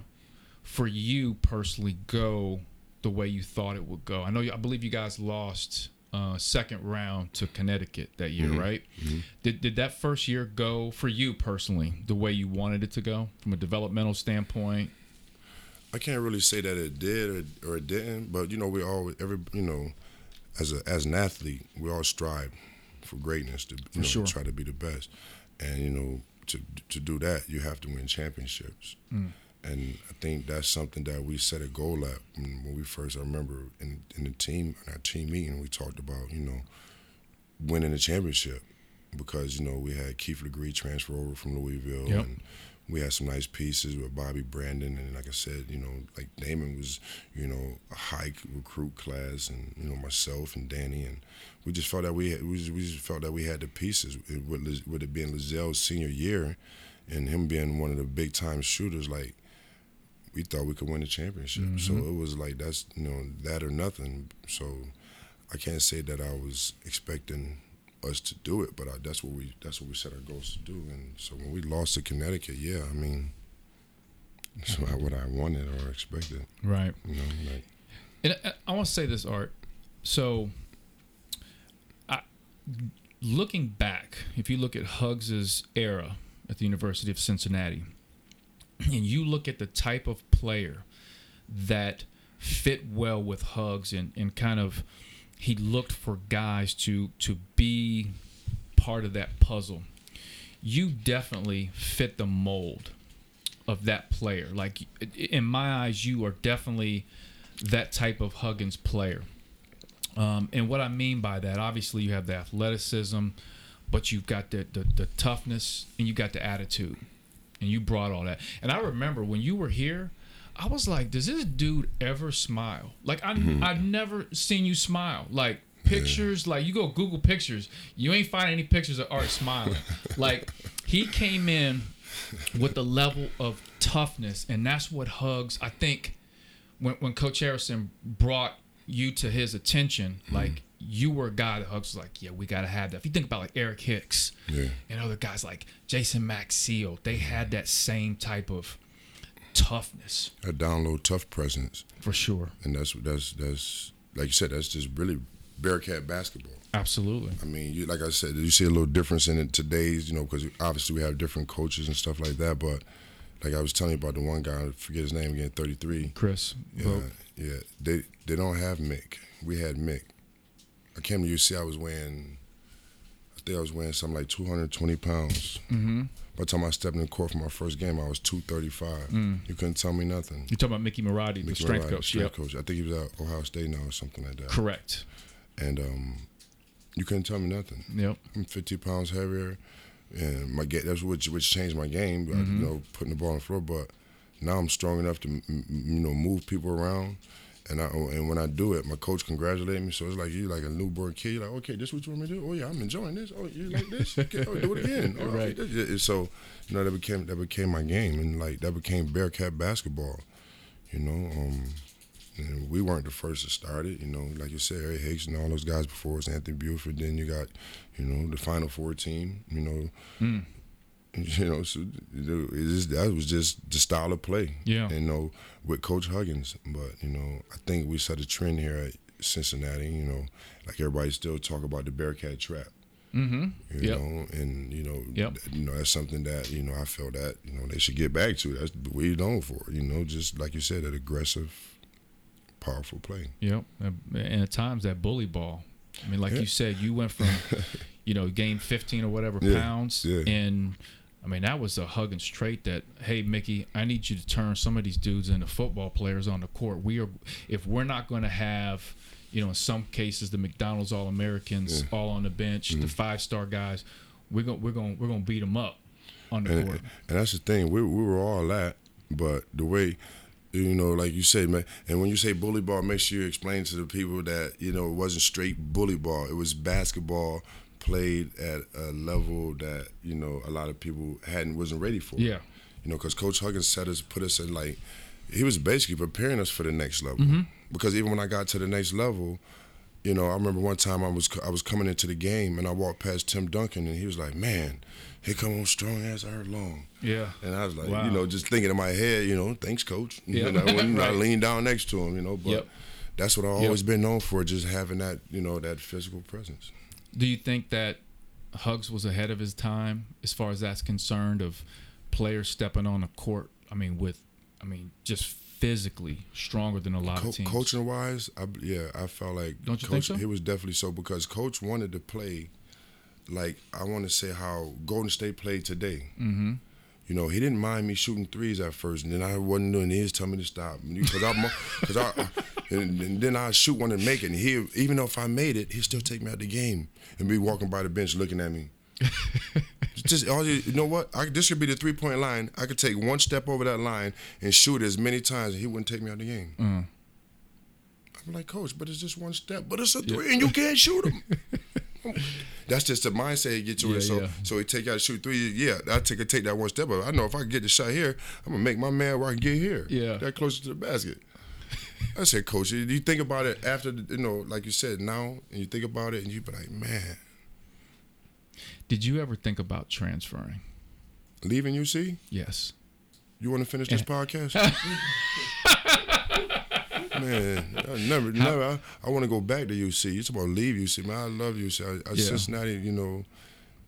for you personally go the way you thought it would go? I know, you, I believe you guys lost uh, second round to Connecticut that year, mm-hmm. right? Mm-hmm. Did did that first year go for you personally the way you wanted it to go from a developmental standpoint? I can't really say that it did or, or it didn't, but you know, we all every you know, as a as an athlete, we all strive for greatness to you know sure. try to be the best, and you know to to do that you have to win championships, mm. And I think that's something that we set a goal at when when we first. I remember in in the team in our team meeting we talked about you know winning the championship because you know we had Keith Legree transfer over from Louisville Yep. and we had some nice pieces with Bobby Brannen and like I said, you know, like Damon was, you know, a high recruit class and you know myself and Danny and we just felt that we had, we just, we just felt that we had the pieces with with it being LaZelle's senior year and him being one of the big time shooters like we thought we could win the championship. So mm-hmm. it was like that's you know that or nothing. So I can't say that I was expecting us to do it, but I, that's what we that's what we set our goals to do. And so when we lost to Connecticut, yeah, I mean, it's not what I wanted or expected. Right. You know, like And uh, I, I want to say this, Art. So, I, looking back, if you look at Huggs's era at the University of Cincinnati, and you look at the type of player that fit well with Huggs and, and kind of he looked for guys to to be part of that puzzle. You definitely fit the mold of that player. Like in my eyes, you are definitely that type of Huggins player. Um, and what I mean by that, obviously, you have the athleticism, but you've got the, the, the toughness and you got the attitude. And you brought all that. And I remember when you were here, I was like, does this dude ever smile? Like, I, mm-hmm. I've never seen you smile. Like, pictures, like, you go Google pictures, you ain't find any pictures of Art smiling. like, he came in with the level of toughness, and that's what Hugs, I think, when, when Coach Harrison brought you to his attention, mm-hmm. like you were a guy that Hugs was like, yeah, we gotta have that. If you think about like Eric Hicks yeah, and other guys like Jason Maxiell, they had that same type of toughness a download tough presence, for sure. and that's that's that's like you said, that's just really Bearcat basketball. Absolutely. I mean, you, like I said, you see a little difference in it today's, you know, because obviously we have different coaches and stuff like that. But like I was telling you about the one guy, I forget his name again, 33. Chris. Yeah, Vogt. yeah. They they don't have Mick. We had Mick. I came to UC. I was weighing, I think I was weighing something like 220 pounds. Mm-hmm. By the time I stepped in the court for my first game, I was 235. Mm. You couldn't tell me nothing. You're talking about Mickey Marotti, the strength Marotti, coach. strength Yep. coach. I think he was at Ohio State now or something like that. Correct. And um, you couldn't tell me nothing. Yep. I'm 50 pounds heavier, and my game that's which which changed my game. Mm-hmm. you know, putting the ball on the floor, but now I'm strong enough to you know move people around. And I and when I do it, my coach congratulate me. So it's like you like a newborn kid. You're like, okay, this is what you want me to do? Oh yeah, I'm enjoying this. Oh, you like this? Okay, oh, do it again. Oh, Right. Yeah, So you know that became that became my game, and like that became Bearcat basketball. You know, um, and we weren't the first to start it. You know, like you said, Eric Hicks and all those guys before us, Anthony Buford. Then you got, you know, the Final Four team. You know, Mm. You know, so just, that was just the style of play. Yeah. You know, with Coach Huggins. But you know, I think we set a trend here at Cincinnati. You know, like everybody still talk about the Bearcat trap. Mm-hmm. You Yep. know, and you know, Yep. you know that's something that you know I feel that you know they should get back to. That's what we're known for. You know, just like you said, that aggressive, powerful play. Yep. And at times that bully ball. I mean, like Yeah. you said, you went from, you know, gained 15 or whatever Yeah. pounds. Yeah. And I mean, that was a Huggins trait that, hey, Mickey, I need you to turn some of these dudes into football players on the court. We are, if we're not going to have, you know, in some cases, the McDonald's All Americans all on the bench, Mm-hmm. the five star guys, we're going, we're going, we're going to beat them up on the and, court. and that's the thing. We we were all that, but the way, you know, like you said, man. And when you say bully ball, make sure you explain to the people that you know it wasn't straight bully ball. It was basketball played at a level that you know a lot of people hadn't wasn't ready for. Yeah. You know, because Coach Huggins set us, put us in like, he was basically preparing us for the next level. Mm-hmm. Because even when I got to the next level, you know, I remember one time I was I was coming into the game and I walked past Tim Duncan and he was like, "Man, here come on strong ass Art Long." Yeah. And I was like, Wow. you know, just thinking in my head, you know, thanks, coach. Yeah. You know, when I leaned down next to him, you know, but Yep. that's what I've Yep. always been known for, just having that, you know, that physical presence. Do you think that Hugs was ahead of his time as far as that's concerned of players stepping on the court? I mean, with, I mean, just physically stronger than a lot Co- of teams. coaching wise, I, yeah, I felt like Don't you coach, think so? he was definitely so because coach wanted to play like I want to say how Golden State played today. Mm-hmm. You know, he didn't mind me shooting threes at first, and then I wasn't doing his. Tell me to stop, because I, because I, and, and then I shoot one and make it. And he, even though if I made it, he'd still take me out of the game and be walking by the bench looking at me. Just all you, you know what? I, this could be the three point line. I could take one step over that line and shoot as many times, and he wouldn't take me out of the game. Mm. I'm like, coach, but it's just one step, but it's a three, and you can't shoot him. That's just the mindset he get to Yeah, it. So, yeah. so he take out shoot three. Yeah, I take a take that one step. But I know if I can get the shot here, I'm gonna make my man where I can get here. Yeah. that closer to the basket. I said, coach, you you think about it after you know, like you said now, and you think about it, and you be like, man, Did you ever think about transferring? leaving UC. Yes. You want to finish this podcast? man, I never, never. I, I want to go back to UC. It's about leave UC, man. I love UC. I, I, Yeah. Cincinnati, you know,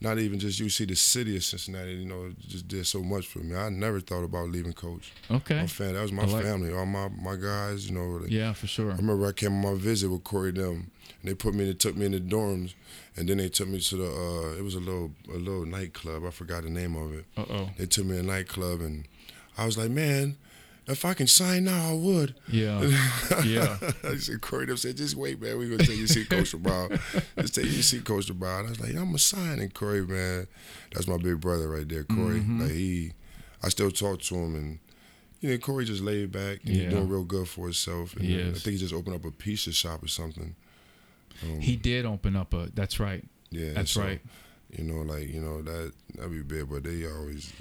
not even just UC, the city of Cincinnati, you know, just did so much for me. I never thought about leaving coach. Okay. My family, that was my like- family. All my my guys, you know. they- Yeah, for sure. I remember I came on my visit with Corey them, and they put me, they took me in the dorms, and then they took me to the, uh, it was a little a little nightclub. I forgot the name of it. Uh oh. They took me to a nightclub, and I was like, man, if I can sign now, I would. Yeah. Yeah. I said, Corey said, just wait, man. We're going to take you to see Coach Brown. Just take you to see Coach Brown. I was like, I'm going to sign. And Corey, man, that's my big brother right there, Corey. Mm-hmm. Like, he, I still talk to him, and, you know, Corey just laid back and Yeah. he's doing real good for himself. And uh, I think he just opened up a pizza shop or something. Um, he did open up a. That's right. yeah, That's so, right. You know, like, you know, that, that'd be big, but they always,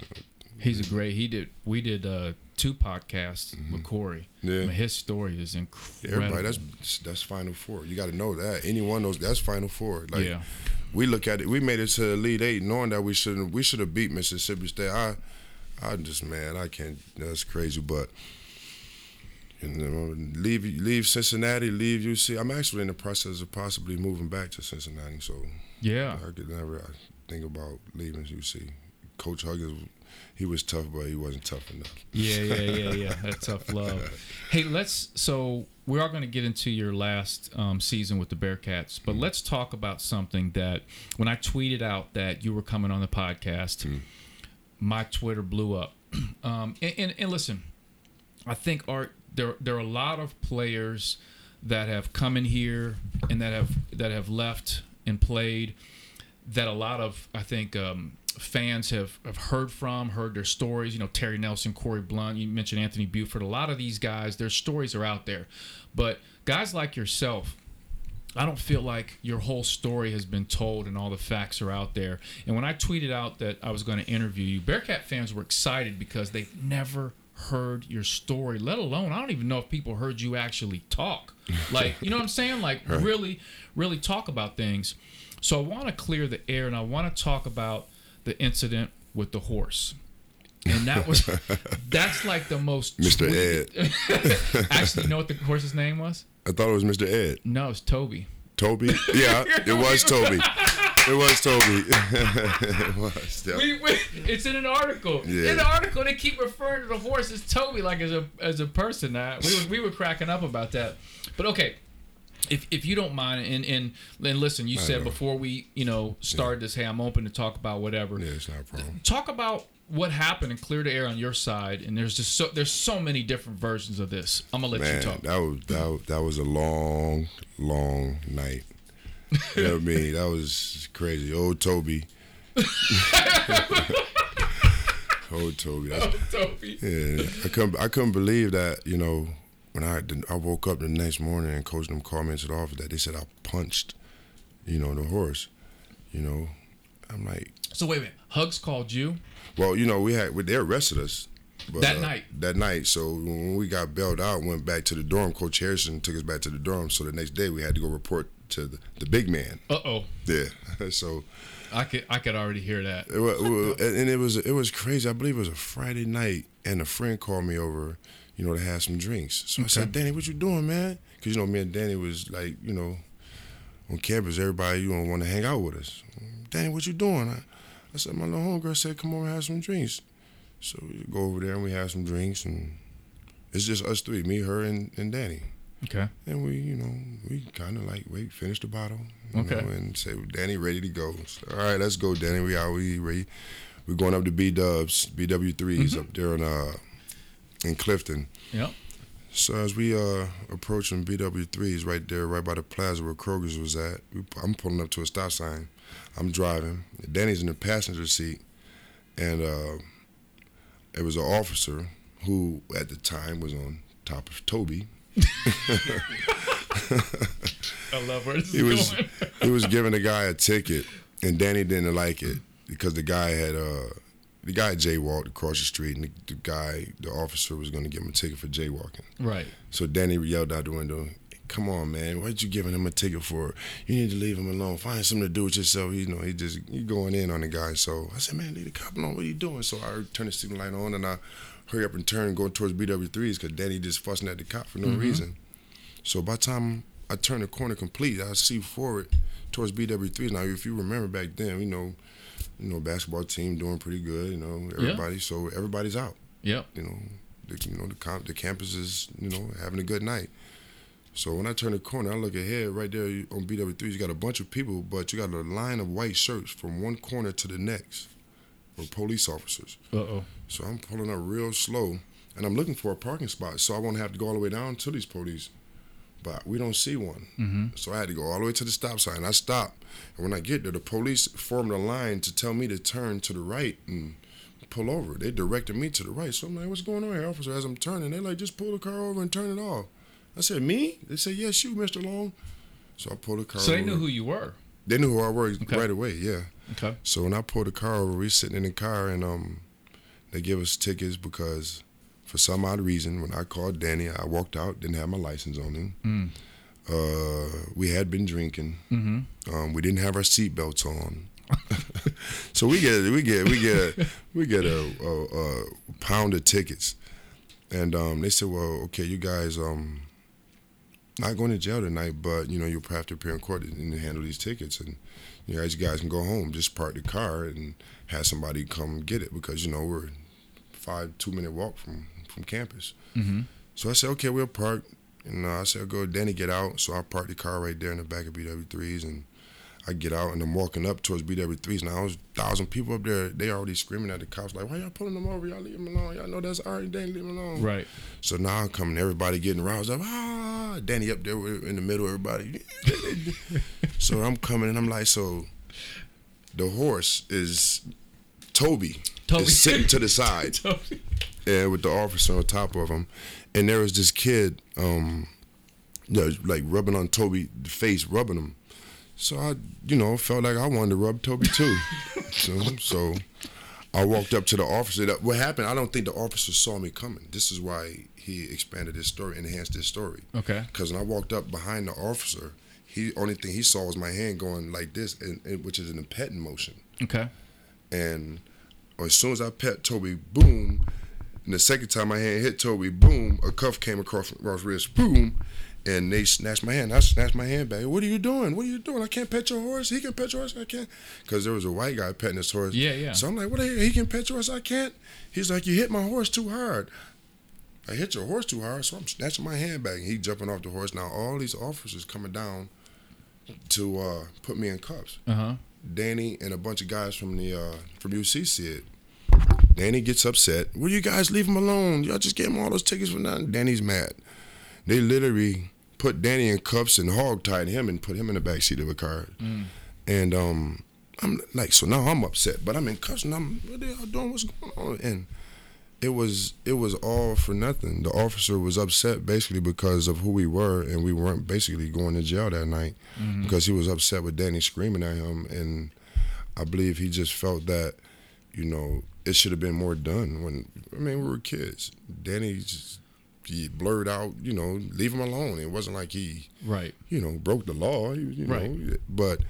He's a great. He did. We did uh, two podcasts with Corey. Mm-hmm. Yeah. I mean, his story is incredible. Everybody, that's that's Final Four. You got to know that. Anyone knows that's Final Four. Like yeah. we look at it, we made it to the Elite Eight, knowing that we shouldn't. We should have beat Mississippi State. I, I just man, I can't. That's crazy. But you know, leave leave Cincinnati, leave UC. I'm actually in the process of possibly moving back to Cincinnati. So Yeah. I could never think about leaving UC. Coach Huggins, he was tough, but he wasn't tough enough. Yeah, yeah, yeah, yeah. That tough love. Hey, let's. So we are going to get into your last um, season with the Bearcats, but let's talk about something that when I tweeted out that you were coming on the podcast, my Twitter blew up. Um, and, and, and listen, I think Art there there are a lot of players that have come in here and that have that have left and played that a lot of I think um, fans have, have heard from, heard their stories. You know, Terry Nelson, Corey Blunt, you mentioned Anthony Buford. A lot of these guys, their stories are out there. But guys like yourself, I don't feel like your whole story has been told and all the facts are out there. And when I tweeted out that I was going to interview you, Bearcat fans were excited because they've never heard your story, let alone, I don't even know if people heard you actually talk. Like, you know what I'm saying? Like, right. really, really talk about things. So I want to clear the air and I want to talk about the incident with the horse. And that was, that's like the most. Mr. Ed. actually, you know what the horse's name was? I thought it was Mr. Ed. No, it's Toby. Toby? Yeah, it was Toby. It was Toby. it was. Yep. We, we, it's in an article. Yeah. In the article, they keep referring to the horse as Toby, like as a as a person. Now we were, we were cracking up about that. But okay, if if you don't mind, and and, and listen, you I said know. before we you know started yeah. this, hey, I'm open to talk about whatever. Yeah, it's not a problem. Talk about what happened and clear the air on your side. And there's just so there's so many different versions of this. I'm gonna let Man, you talk. That was that, that was a long, long night. You know what I mean? That was crazy. Old Toby. Old Toby. Old Toby. Yeah, I couldn't I couldn't believe that. You know, when I I woke up the next morning and coach them called me into the office that they said I punched, you know, the horse. You know, I'm like. So wait a minute. Hugs called you. Well, you know, we had they arrested us. But, that uh, night. That night. So when we got bailed out, went back to the dorm. Coach Harrison took us back to the dorm. So the next day we had to go report to the, the big man. Uh oh. Yeah. so. I could I could already hear that. It was, and it was it was crazy. I believe it was a Friday night, and a friend called me over you know, to have some drinks. So okay. I said, Danny, what you doing, man? Because, you know, me and Danny was like, you know, on campus, everybody, you don't want to hang out with us. Danny, what you doing? I, I said, my little homegirl said, come over and have some drinks. So we go over there and we have some drinks, and it's just us three, me, her, and, and Danny. Okay. And we, you know, we kind of like wait, finish the bottle, okay, know, and say, well, Danny, ready to go. So, All right, let's go, Danny. We out, we ready. We're going up to B Dubs, BW 3s mm-hmm. up there in uh, in Clifton. Yep. So as we uh approaching BW3s right there, right by the plaza where Kroger's was at, I'm pulling up to a stop sign. I'm driving. Danny's in the passenger seat, and uh, it was an officer who at the time was on top of Toby. I love where this he was, going. he was giving the guy a ticket, and Danny didn't like it because the guy had uh the guy jaywalked across the street, and the, the guy, the officer, was going to give him a ticket for jaywalking. Right. So Danny yelled out the window, "Come on, man! What you giving him a ticket for? You need to leave him alone. Find something to do with yourself." You know, he just he going in on the guy. So I said, "Man, leave the cop alone. What are you doing?" So I turned the signal light on, and I hurry up and turn going towards BW3s because Danny just fussing at the cop for no mm-hmm. reason. So by the time I turn the corner complete, I see forward towards BW3s. Now, if you remember back then, you know you know, basketball team doing pretty good. You know, everybody. Yeah. So everybody's out. Yeah. You know, the, you know the comp, the campus is you know having a good night. So when I turn the corner, I look ahead. Right there on BW3, you got a bunch of people, but you got a line of white shirts from one corner to the next, of police officers. Uh oh. So I'm pulling up real slow, and I'm looking for a parking spot, so I won't have to go all the way down to these police but we don't see one. Mm-hmm. So I had to go all the way to the stop sign. I stopped, and when I get there, the police formed a line to tell me to turn to the right and pull over. They directed me to the right. So I'm like, "What's going on here, officer?" As I'm turning, they're like, "Just pull the car over and turn it off." I said, "Me?" They said, "Yes, you, Mr. Long." So I pulled the car. So they over. knew who you were. They knew who I was okay. right away. Yeah. Okay. So when I pulled the car over, we sitting in the car, and um, they give us tickets because for some odd reason, when I called Danny, I walked out, didn't have my license on him. Mm. Uh, we had been drinking. Mm-hmm. Um, we didn't have our seatbelts on. so we get we get we get we get a, a, a pound of tickets, and um, they said, "Well, okay, you guys um, not going to jail tonight, but you know you'll have to appear in court and handle these tickets." And you guys, you guys can go home. Just park the car and have somebody come get it because you know we're five two minute walk from from campus. Mm-hmm. So I said, okay, we'll park. And uh, I said, go, Danny, get out. So I parked the car right there in the back of BW3s, and I get out, and I'm walking up towards BW3s. Now, there's a thousand people up there. They already screaming at the cops, like, why y'all pulling them over? Y'all leave them alone. Y'all know that's Ari Danny, leave them alone. Right. So now I'm coming, everybody getting roused up. Ah, Danny up there in the middle, everybody. so I'm coming, and I'm like, so the horse is Toby. Toby. Is sitting to the side and with the officer on top of him, and there was this kid, um, you know, like rubbing on Toby the face, rubbing him. So I, you know, felt like I wanted to rub Toby too. so, so I walked up to the officer. What happened? I don't think the officer saw me coming. This is why he expanded his story, enhanced his story. Okay. Because when I walked up behind the officer, he only thing he saw was my hand going like this, and, and which is in a petting motion. Okay. And as soon as I pet Toby, boom. And the second time my hand hit Toby, boom, a cuff came across across wrist, boom, and they snatched my hand. I snatched my hand back. What are you doing? What are you doing? I can't pet your horse. He can pet your horse. I can't. Because there was a white guy petting his horse. Yeah, yeah. So I'm like, what? The hell? He can pet your horse. I can't. He's like, you hit my horse too hard. I hit your horse too hard, so I'm snatching my hand back. And he jumping off the horse. Now all these officers coming down to uh, put me in cuffs. Uh huh. Danny and a bunch of guys from the uh, from UC see it. Danny gets upset. Will you guys leave him alone? Y'all just gave him all those tickets for nothing. Danny's mad. They literally put Danny in cuffs and hog tied him and put him in the back seat of a car. And um, I'm like, so now I'm upset, but I'm in cuffs and I'm what are y'all doing? What's going on? And it was it was all for nothing. The officer was upset basically because of who we were, and we weren't basically going to jail that night because he was upset with Danny screaming at him, and I believe he just felt that you know it should have been more done when I mean we were kids. Danny just he blurred out, you know, leave him alone. It wasn't like he Right. you know broke the law, you, you Right. know, but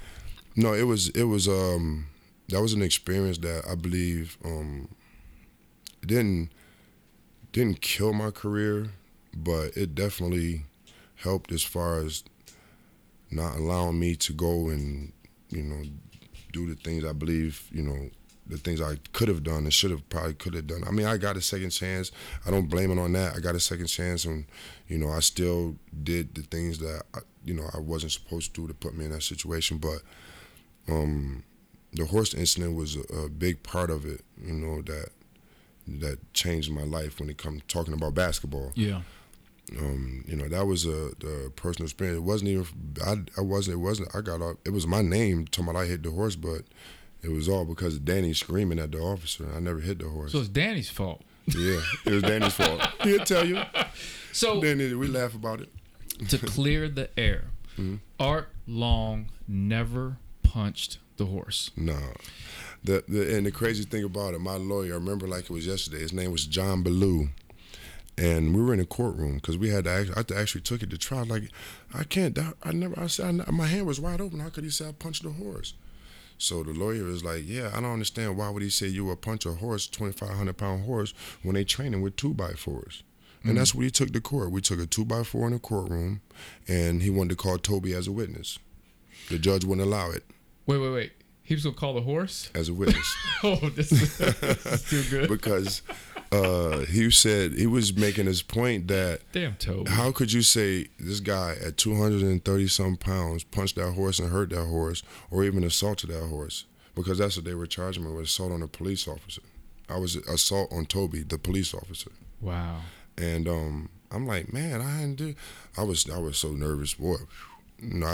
no, it was it was um that was an experience that I believe um it didn't didn't kill my career, but it definitely helped as far as not allowing me to go and you know do the things I believe you know the things I could have done and should have probably could have done. I mean, I got a second chance. I don't blame it on that. I got a second chance, and you know, I still did the things that I, you know I wasn't supposed to do to put me in that situation. But um, the horse incident was a, a big part of it. You know that that changed my life when it comes talking about basketball. Yeah. Um, you know that was a the personal experience. It wasn't even I, I wasn't it wasn't I got off. It was my name talking about I hit the horse, but it was all because of Danny screaming at the officer. I never hit the horse. So it's Danny's fault. yeah, it was Danny's fault. He'll tell you. So Danny, we laugh about it. to clear the air, Mm-hmm. Art Long never punched the horse. No. The, the and the crazy thing about it, my lawyer, I remember like it was yesterday. His name was John Ballou, and we were in a courtroom because we had to. Actually, I actually took it to trial. Like, I can't. I never. I said I, my hand was wide open. How could he say I punched the horse? So the lawyer is like, yeah, I don't understand. Why would he say you would punch a horse, twenty five hundred pound horse, when they training with two by fours? And mm-hmm. that's what he took to court. We took a two by four in the courtroom, and he wanted to call Toby as a witness. The judge wouldn't allow it Wait, wait, wait. He was gonna call the horse? as a witness. Oh, this is, this is too good. because uh, he said he was making his point that Damn, Toby. how could you say this guy at 230 some pounds punched that horse and hurt that horse or even assaulted that horse because that's what they were charging me with assault on a police officer i was assault on toby the police officer Wow. and um, i'm like man i hadn't do i was i was so nervous boy you know,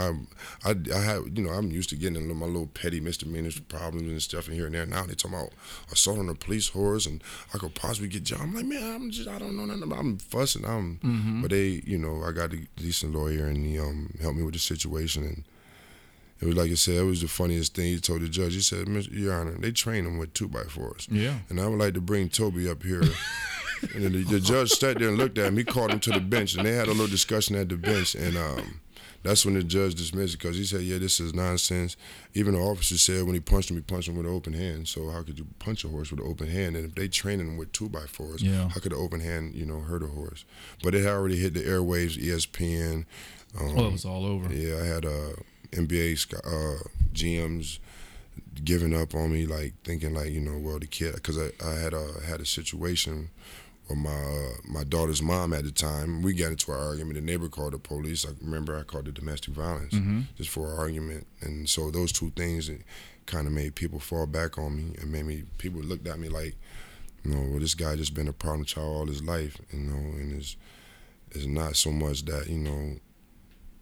I, I, I had, you know, I'm used to getting in my little petty misdemeanors, problems and stuff in here and there. Now they talking about assault on a police horse, and I could possibly get jail. I'm like, man, I'm just, I don't know nothing. about I'm fussing. I'm, but they, you know, I got a decent lawyer, and he um helped me with the situation, and it was like I said, it was the funniest thing. He told the judge, he said, "Mr. Your Honor, they train him with two by fours, Yeah. and I would like to bring Toby up here." and then the, the judge sat there and looked at him. He called him to the bench, and they had a little discussion at the bench, and um. That's when the judge dismissed it because he said, "Yeah, this is nonsense." Even the officer said when he punched him, he punched him with an open hand. So how could you punch a horse with an open hand? And if they training him with two by fours, Yeah. how could an open hand, you know, hurt a horse? But it had already hit the airwaves, ESPN. Um, Oh, it was all over. yeah, I had uh, NBA uh, GMs giving up on me, like thinking like you know, well the kid, because I, I had a had a situation with my uh, my daughter's mom at the time. We got into an argument. The neighbor called the police. I remember I called it domestic violence just for an argument, and so those two things kind of made people fall back on me and made me people looked at me like, you know, well this guy just been a problem child all his life, you know, and it's it's not so much that you know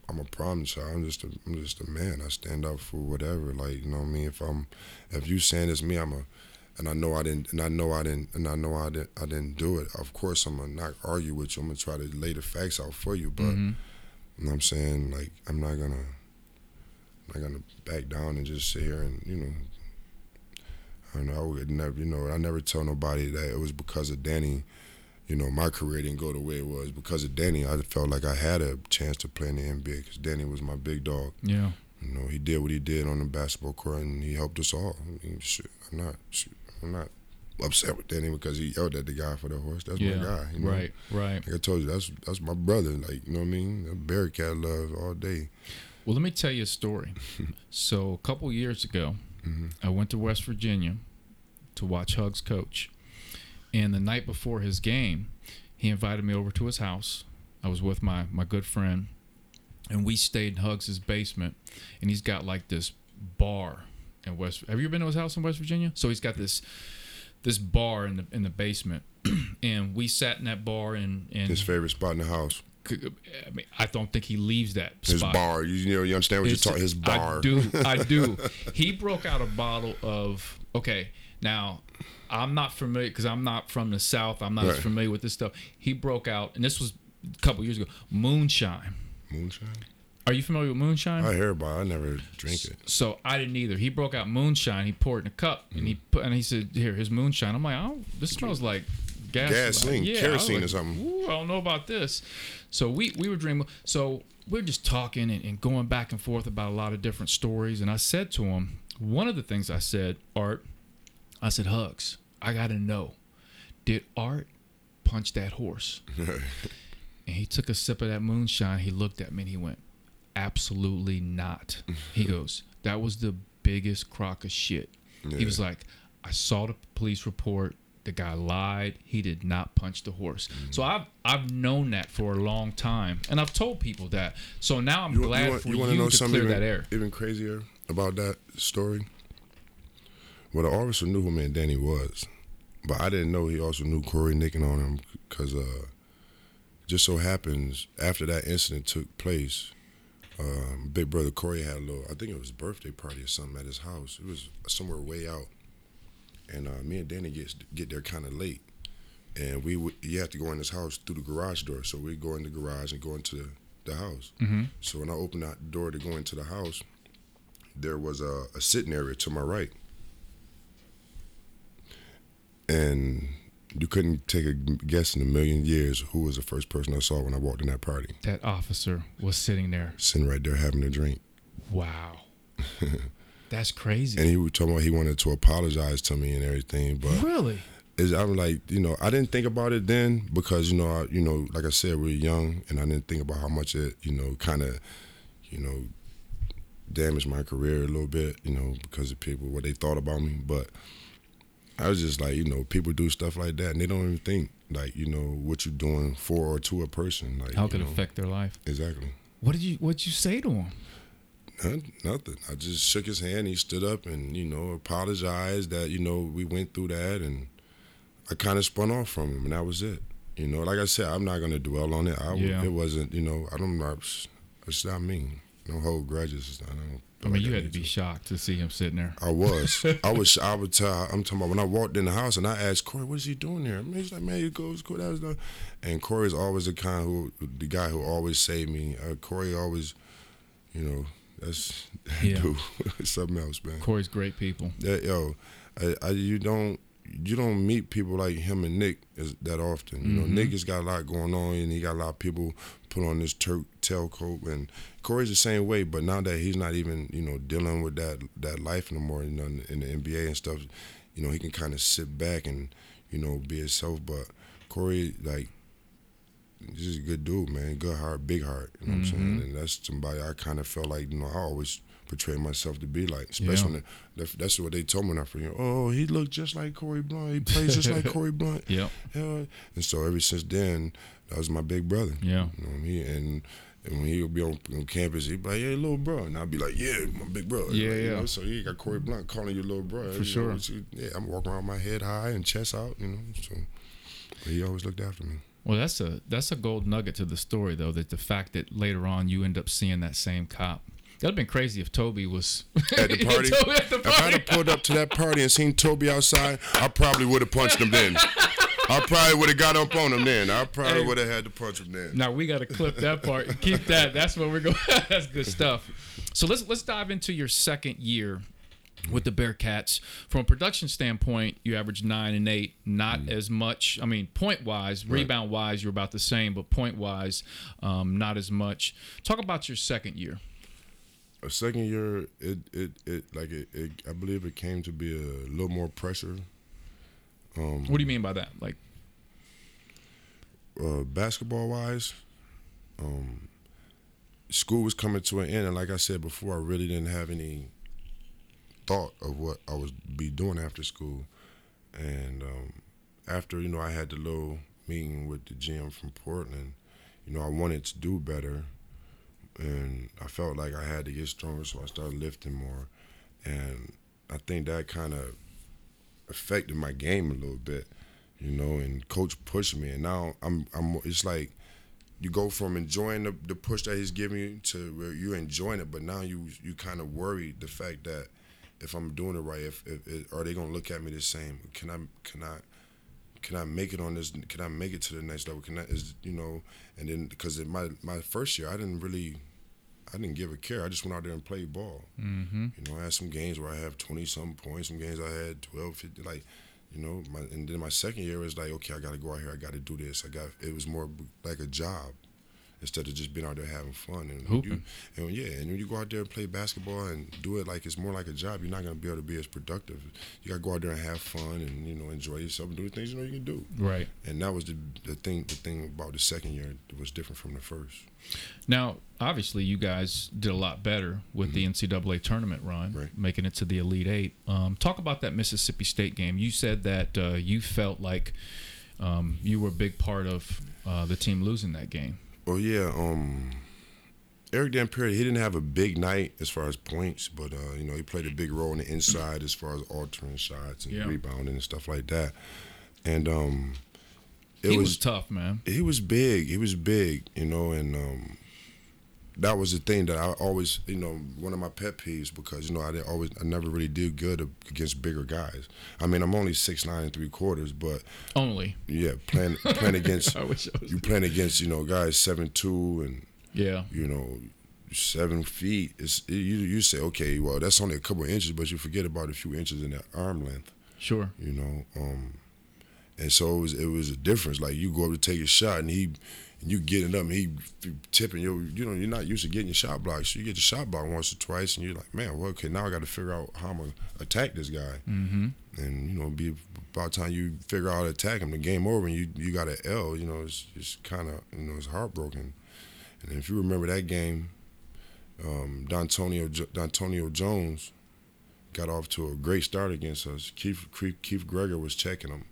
I'm a problem child. I'm just a I'm just a man. I stand up for whatever. Like you know what I mean. If I'm if you saying it's me, I'm a and I know I didn't and I know I didn't and I know I didn't I didn't do it. Of course I'm gonna not argue with you. I'm gonna try to lay the facts out for you. But Mhm. you know what I'm saying like I'm not gonna I'm not gonna back down and just sit here and you know. I don't know. I would never, you know, I never tell nobody that it was because of Danny you know, my career didn't go the way it was because of Danny. I felt like I had a chance to play in the NBA because Danny was my big dog. Yeah. You know, he did what he did on the basketball court, and he helped us all. I mean, shit, I'm not, shit, I'm not upset with Danny because he yelled at the guy for the horse. That's Yeah. my guy. You know? Right. Right. Like I told you, that's that's my brother. Like you know what I mean? Bearcat love all day. Well, let me tell you a story. so, a couple years ago, mm-hmm. I went to West Virginia to watch Hugs coach. And the night before his game, he invited me over to his house. I was with my, my good friend, and we stayed in Hugs' basement. And he's got like this bar in West. Have you ever been to his house in West Virginia? So he's got this this bar in the in the basement, and we sat in that bar and and His favorite spot in the house. I mean I don't think he leaves that His spot. bar. You, you know, you understand what It's- you're talking? His bar. I do. I do. he broke out a bottle of. Okay, now I'm not familiar because I'm not from the South. I'm not as familiar with this stuff. He broke out, and this was a couple years ago. Moonshine. Moonshine. Are you familiar with moonshine? I hear about. it. I never drink it. So I didn't either. He broke out moonshine. He poured it in a cup, and he put and he said, "Here, here's moonshine." I'm like, "Oh, this smells like gas, Gasoline, yeah, I was kerosene or something. Ooh, I don't know about this. So we we were dreaming. So we are just talking and, and going back and forth about a lot of different stories. And I said to him, one of the things I said, Art, I said, Hugs, I got to know, did Art punch that horse? And he took a sip of that moonshine. He looked at me and he went, Absolutely not. He goes, That was the biggest crock of shit. He was like, I saw the police report. The guy lied. He did not punch the horse. Mm. So I've I've known that for a long time, and I've told people that. So now I'm You, glad you want, for you you, to know to clear even, that air. even crazier about that story? Well, the officer knew who man Danny was, but I didn't know he also knew Corey nicking on him because uh, just so happens after that incident took place, um, Big Brother Corey had a little, I think it was birthday party or something at his house. It was somewhere way out, and uh, me and Danny get get there kind of late, and we would, you have to go in his house through the garage door, so we go in the garage and go into the, the house. Mm-hmm. So when I opened that door to go into the house, there was a, a sitting area to my right. And you couldn't take a guess in a million years who was the first person I saw when I walked in that party. That officer was sitting there. Sitting right there having a drink. Wow, that's crazy. And he was talking about he wanted to apologize to me and everything. But really? is I'm like, you know, I didn't think about it then because, you know, I, you know, like I said, we were young and I didn't think about how much it, you know, kind of, you know, damaged my career a little bit, you know, because of people what they thought about me. But I was just like, you know, people do stuff like that and they don't even think like, you know, what you're doing for or to a person. Like How could it know, affect their life? exactly. What did you What you say to him? Nothing. I just shook his hand. He stood up and you know apologized that you know we went through that, and I kind of spun off from him, and that was it. You know, like I said, I'm not gonna dwell on it. I, Yeah. It wasn't. You know, I don't. It's not me. Don't hold grudges. I don't. I mean, you had to be shocked to see him sitting there. I was. I was. I would tell. I'm talking about when I walked in the house and I asked Corey, "What is he doing there?" Man, he's like, "Man, he goes Corey." That was the, and Corey's always the kind who, the guy who always saved me. Uh, Corey always, you know, that's Yeah. dude, something else, man. Corey's great people. Yeah, yo, I, I, you don't you don't meet people like him and Nick that often. You know, Mhm. Nick has got a lot going on, and he got a lot of people put on this Turk tailcoat. And Corey's the same way, but now that he's not even you know dealing with that that life no more, you know, in, in the NBA and stuff, you know, he can kind of sit back and you know be himself. But Corey, like, just a good dude, man. Good heart, big heart. You know what I'm saying? Mm-hmm. And that's somebody I kind of felt like, you know, I always portray myself to be like, especially when the, that's what they told me when I first. Oh, he looked just like Corey Blunt. He plays just like Corey Blunt. Yeah. Yeah. And so ever since then, that was my big brother. Yeah. You know what I mean? And, and when he would be on, on campus, he'd be like, "Hey, little bro," and I'd be like, "Yeah, my big brother." Yeah, Like, you yeah. know, so you got Corey Blunt calling you little brother. For sure. yeah, I'm walking around with my head high and chest out, you know. So, he always looked after me. Well, that's a that's a gold nugget to the story, though. That the fact that later on you end up seeing that same cop. That'd have been crazy if Toby was At the party, at the if I'd have pulled up to that party and seen Toby outside, I probably would have punched him then. I probably would have got up on him then. I probably Hey. would have had to punch him then. Now we got to clip that part and keep that. That's what we're going. That's good stuff. So let's let's dive into your second year with the Bearcats. From a production standpoint, you averaged nine and eight. Not as much. I mean, point wise, rebound wise, you're about the same, but point wise, um, not as much. Talk about your second year. A second year, it it, it like it, it. I believe it came to be a little more pressure. Um, What do you mean by that? Like, uh, basketball wise, um, school was coming to an end, and like I said before, I really didn't have any thought of what I was be doing after school. And um, after you know, I had the little meeting with the GM from Portland. You know, I wanted to do better, and I felt like I had to get stronger, so I started lifting more. And I think that kind of affected my game a little bit you know, and coach pushed me, and now I'm I'm. It's like you go from enjoying the, the push that he's giving you to where you're enjoying it, but now you you kind of worry the fact that if I'm doing it right, if, if, if are they gonna look at me the same? Can I can I can I make it on this? Can I make it to the next level? Can I is you know? And then because in my my first year, I didn't really. I didn't give a care. I just went out there and played ball. mm-hmm. You know, I had some games where I have 20 some points, some games I had 12, 50, like, you know, my, and then my second year was like, okay, I got to go out here, I got to do this. I got, it was more like a job instead of just being out there having fun. And, Hooping. You, and yeah, and when you go out there and play basketball and do it like it's more like a job, you're not going to be able to be as productive. You got to go out there and have fun and, you know, enjoy yourself and do the things you know you can do. Right. And that was the, the thing, the thing about the second year that was different from the first. Now, obviously, you guys did a lot better with the NCAA tournament run, Mm-hmm. Right. making it to the Elite Eight. Um, talk about that Mississippi State game. You said that uh, you felt like um, you were a big part of uh, the team losing that game. Well, yeah. Um, Erick Dampier, he didn't have a big night as far as points, but uh, you know he played a big role on the inside as far as altering shots and Yeah. rebounding and stuff like that. And um, it he was, was, tough, man. he was big. He was big, you know, and um, that was the thing that I always, you know, one of my pet peeves because you know I always, I never really did good against bigger guys. I mean, I'm only six nine and three quarters, but Only. yeah, playing playing against I wish I was. you playing against you know guys seven two and Yeah. you know, seven feet. It's you. You say, okay, well, that's only a couple of inches, but you forget about a few inches in that arm length. Sure. You know, um, and so it was. It was a difference. Like you go up to take a shot, and he, and you get it up, and he tipping you. You know, you're not used to getting your shot blocked. So you get your shot blocked once or twice, and you're like, man, well, okay, now I got to figure out how I'm gonna attack this guy. Mm-hmm. And you know, be about time you figure out how to attack him. The game over, and you you got an L. You know, it's it's kind of you know it's heartbroken. And if you remember that game, um, D'Antonio D'Antonio Jones got off to a great start against us. Keith Keith, Keith Gregor was checking him,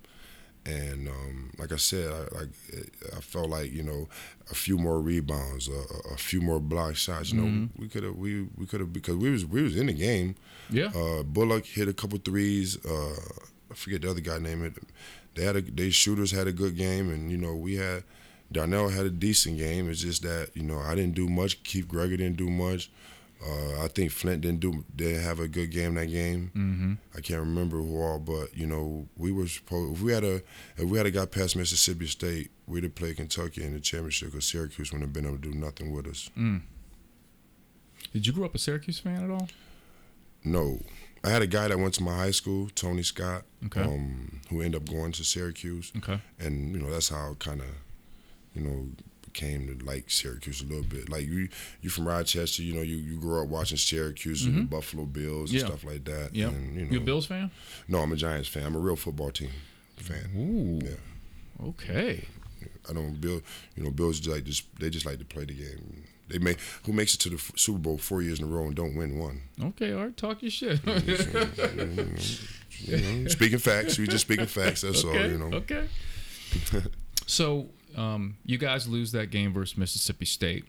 and um, like I said, I, like I felt like you know a few more rebounds, a, a- few more block shots. You know, Mhm. we could have we we could have because we was we was in the game. Yeah. Uh, Bullock hit a couple threes. Uh, I forget the other guy name it. They had a, they shooters had a good game, and you know we had Darnell had a decent game. It's just that you know I didn't do much. Keith Gregor didn't do much. Uh, I think Flint didn't do didn't have a good game that game. Mm-hmm. I can't remember who all, but you know we were supposed. If we had a if we had a got past Mississippi State, we'd have played Kentucky in the championship because Syracuse wouldn't have been able to do nothing with us. Mm. Did you grow up a Syracuse fan at all? No. I had a guy that went to my high school, Tony Scott, Okay. um, who ended up going to Syracuse, Okay. and you know that's how kind of, you know, became to like Syracuse a little bit. Like you, you from Rochester, you know, you, you grew up watching Syracuse and the Mhm. Buffalo Bills Yeah. and stuff like that. Yep. And, you know, You a Bills fan? No, I'm a Giants fan. I'm a real football team fan. Ooh. Yeah. Okay. I don't build. You know, Bills just like just they just like to play the game. They make who makes it to the Super Bowl four years in a row and don't win one. Okay, all right, talk your shit. You know, speaking facts, we just speaking facts. That's okay, all. You know. okay. so, um, you guys lose that game versus Mississippi State.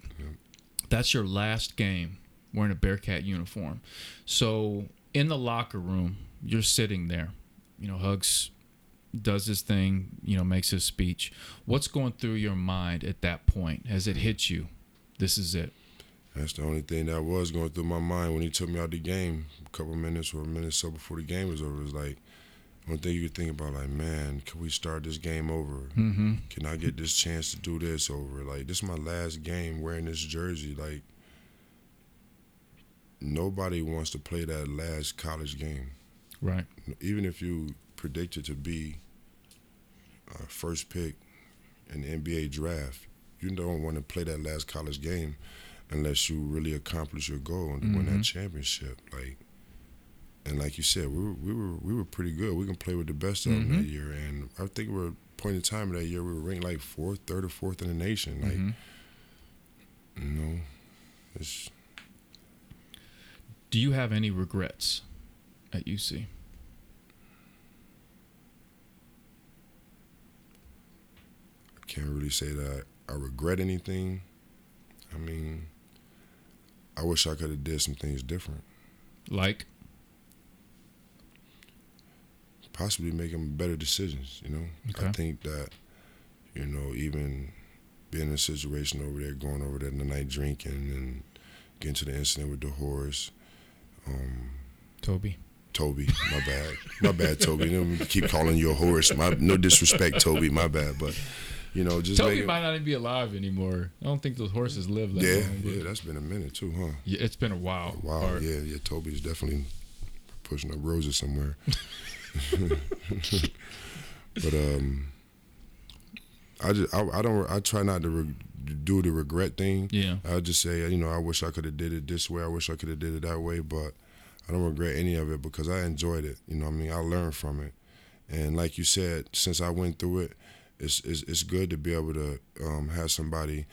That's your last game wearing a Bearcat uniform. So, in the locker room, you're sitting there. You know, Hugs does his thing. You know, makes his speech. What's going through your mind at that point? Has it hit you? This is it. That's the only thing that was going through my mind when he took me out the game. A couple minutes or a minute or so before the game was over, it was like one thing you could think about, like, man, can we start this game over? Mm-hmm. Can I get this chance to do this over? Like, this is my last game wearing this jersey. Like, nobody wants to play that last college game. Right. Even if you predicted to be uh, first pick in the NBA draft, you don't want to play that last college game unless you really accomplish your goal and win Mhm. that championship. Like, and like you said, we were we were we were pretty good. We can play with the best of them that Mhm. year, and I think we were at point in time of that year we were ranked like fourth, third, or fourth in the nation. Like, Mhm. you know, it's Do you have any regrets at UC? I can't really say that I regret anything. I mean, I wish I could have did some things different. Like, possibly making better decisions. You know, I think that you know even being in a situation over there, going over there in the night drinking and getting to the incident with the horse. Um, Toby. Toby, my bad, my bad, Toby. You know, keep calling you a horse. My no disrespect, Toby, my bad, but you know, just Toby making, might not even be alive anymore. I don't think those horses live that yeah, long. but- yeah, that's been a minute too, huh? Yeah, it's been a while. Wow, Or- yeah, yeah. Toby's definitely pushing up roses somewhere. but um, I just I, I don't I try not to re- do the regret thing. Yeah. I just say you know I wish I could have did it this way. I wish I could have did it that way. But I don't regret any of it because I enjoyed it. You know what I mean I learned from it, and like you said, since I went through it, it's it's, it's good to be able to um, have somebody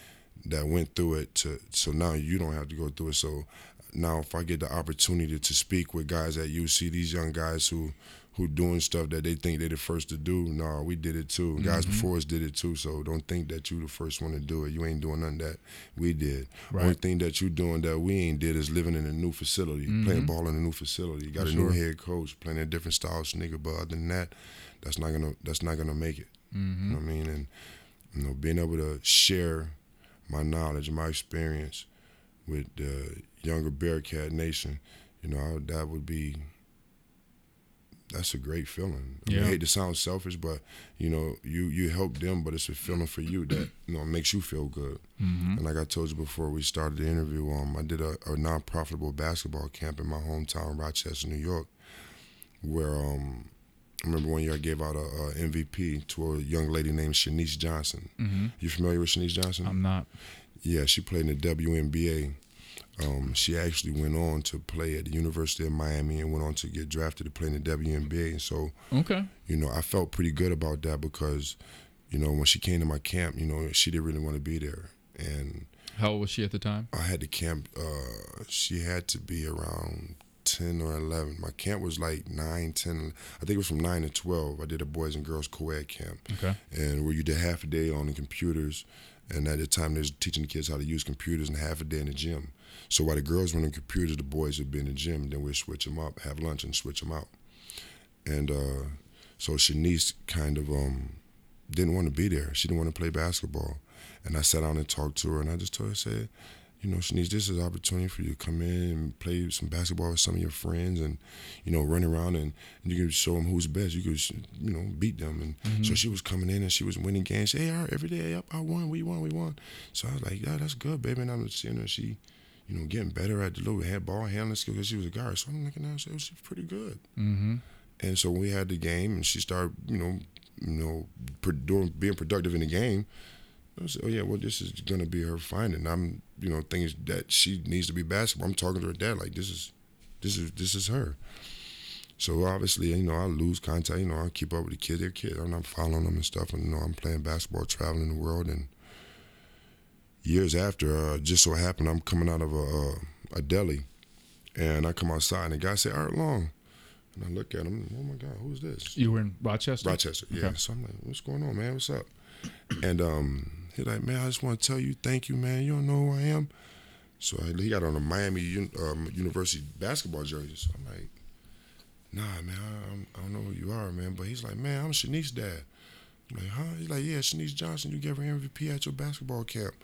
that went through it to so now you don't have to go through it. So now if I get the opportunity to speak with guys at UC, these young guys who who doing stuff that they think they're the first to do, no, we did it too. Guys before us did it too. So don't think that you the first one to do it. You ain't doing nothing that we did. The only thing that you doing that we ain't did is living in a new facility, playing ball in a new facility. You got For a new head coach, playing a different style of nigga. But other than that, that's not gonna that's not gonna make it. You Mm-hmm. know what I mean? And you know, being able to share my knowledge, my experience with the younger Bearcat Nation, you know, I, that would be that's a great feeling. I, mean, I hate to sound selfish, but you know, you you help them, but it's a feeling for you that you know makes you feel good. Mhm. And like I told you before we started the interview, um, I did a, a non-profitable basketball camp in my hometown, Rochester, New York, where um, I remember one year I gave out a, a MVP to a young lady named Shenise Johnson. Mhm. You familiar with Shenise Johnson? I'm not. Yeah, she played in the WNBA. Um, she actually went on to play at the University of Miami and went on to get drafted to play in the WNBA. And so, Okay. you know, I felt pretty good about that because, you know, when she came to my camp, you know, she didn't really want to be there. And How old was she at the time? I had to camp, uh, she had to be around 10 or 11. My camp was like 9, 10, I think it was from 9 to 12. I did a boys and girls co ed camp Okay. and where you did half a day on the computers, and at the time they was teaching the kids how to use computers, and half a day in the gym. So while the girls were on the computers, the boys would be in the gym. Then we'd switch them up, have lunch, and switch them out. And uh, so Shenise kind of um, didn't want to be there. She didn't want to play basketball. And I sat down and talked to her, and I just told her, I said, you know, Shenise, this is an opportunity for you to come in and play some basketball with some of your friends and, you know, run around and, and you can show them who's best. You could, you know, beat them. And so she was coming in and she was winning games. Hey, all right, every day, yep, I won, we won, we won. So I was like, yeah, that's good, baby. And I'm seeing her, she, you know, getting better at the little head ball handling skill because she was a guard. So I'm looking at her, she's pretty good. Mm-hmm. And so we had the game, and she started, you know, you know, doing being productive in the game. I said, oh yeah, well this is gonna be her finding. I'm, you know, things that she needs to be basketball. I'm talking to her dad like this is, this is this is her. So obviously, you know, I lose contact. You know, I keep up with the kids. They're kids. I'm not following them and stuff. And you know, I'm playing basketball, traveling the world. And years after, uh, just so happened, I'm coming out of a, a, a deli, and I come outside, and the guy said, "Art Long," and I look at him. Oh my God, who's this? You were in Rochester. Rochester, yeah. Okay. So I'm like, "What's going on, man? What's up?" And um, he's like, "Man, I just want to tell you, thank you, man. You don't know who I am." So I, he got on a Miami um, University basketball jersey. So I'm like, "Nah, man, I, I'm- I don't know who you are, man." But he's like, "Man, I'm Shenise's dad." I'm like, "Huh?" He's like, "Yeah, Shenise Johnson. You gave her MVP at your basketball camp."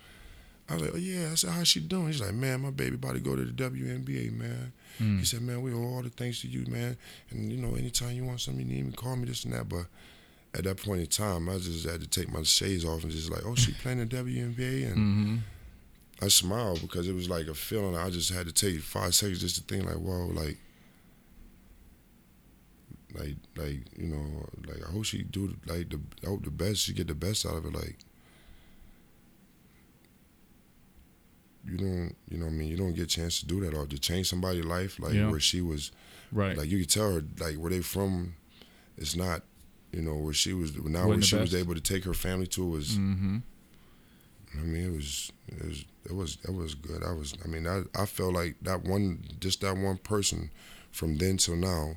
I was like, "Oh yeah." I said, "How's she doing?" He's like, "Man, my baby about to go to the WNBA, man." Mm. He said, "Man, we owe all the thanks to you, man. And you know, anytime you want something, you need me, call me this and that." But at that point in time, I just had to take my shades off and just like, "Oh, she playing the WNBA," and Mm-hmm. I smiled because it was like a feeling. I just had to take five seconds just to think, like, "Whoa, like." Like, like you know, like I hope she do like the I hope the best. She get the best out of it. Like, you don't, you know, I mean, you don't get a chance to do that or to change somebody's life. Like Yeah. where she was, Right. like you could tell her, like where they from. It's not, you know, where she was. Now Wasn't where she was able to take her family to was. mm-hmm. I mean, it was, it was, it was, it was good. I was, I mean, I, I felt like that one, just that one person, from then till now,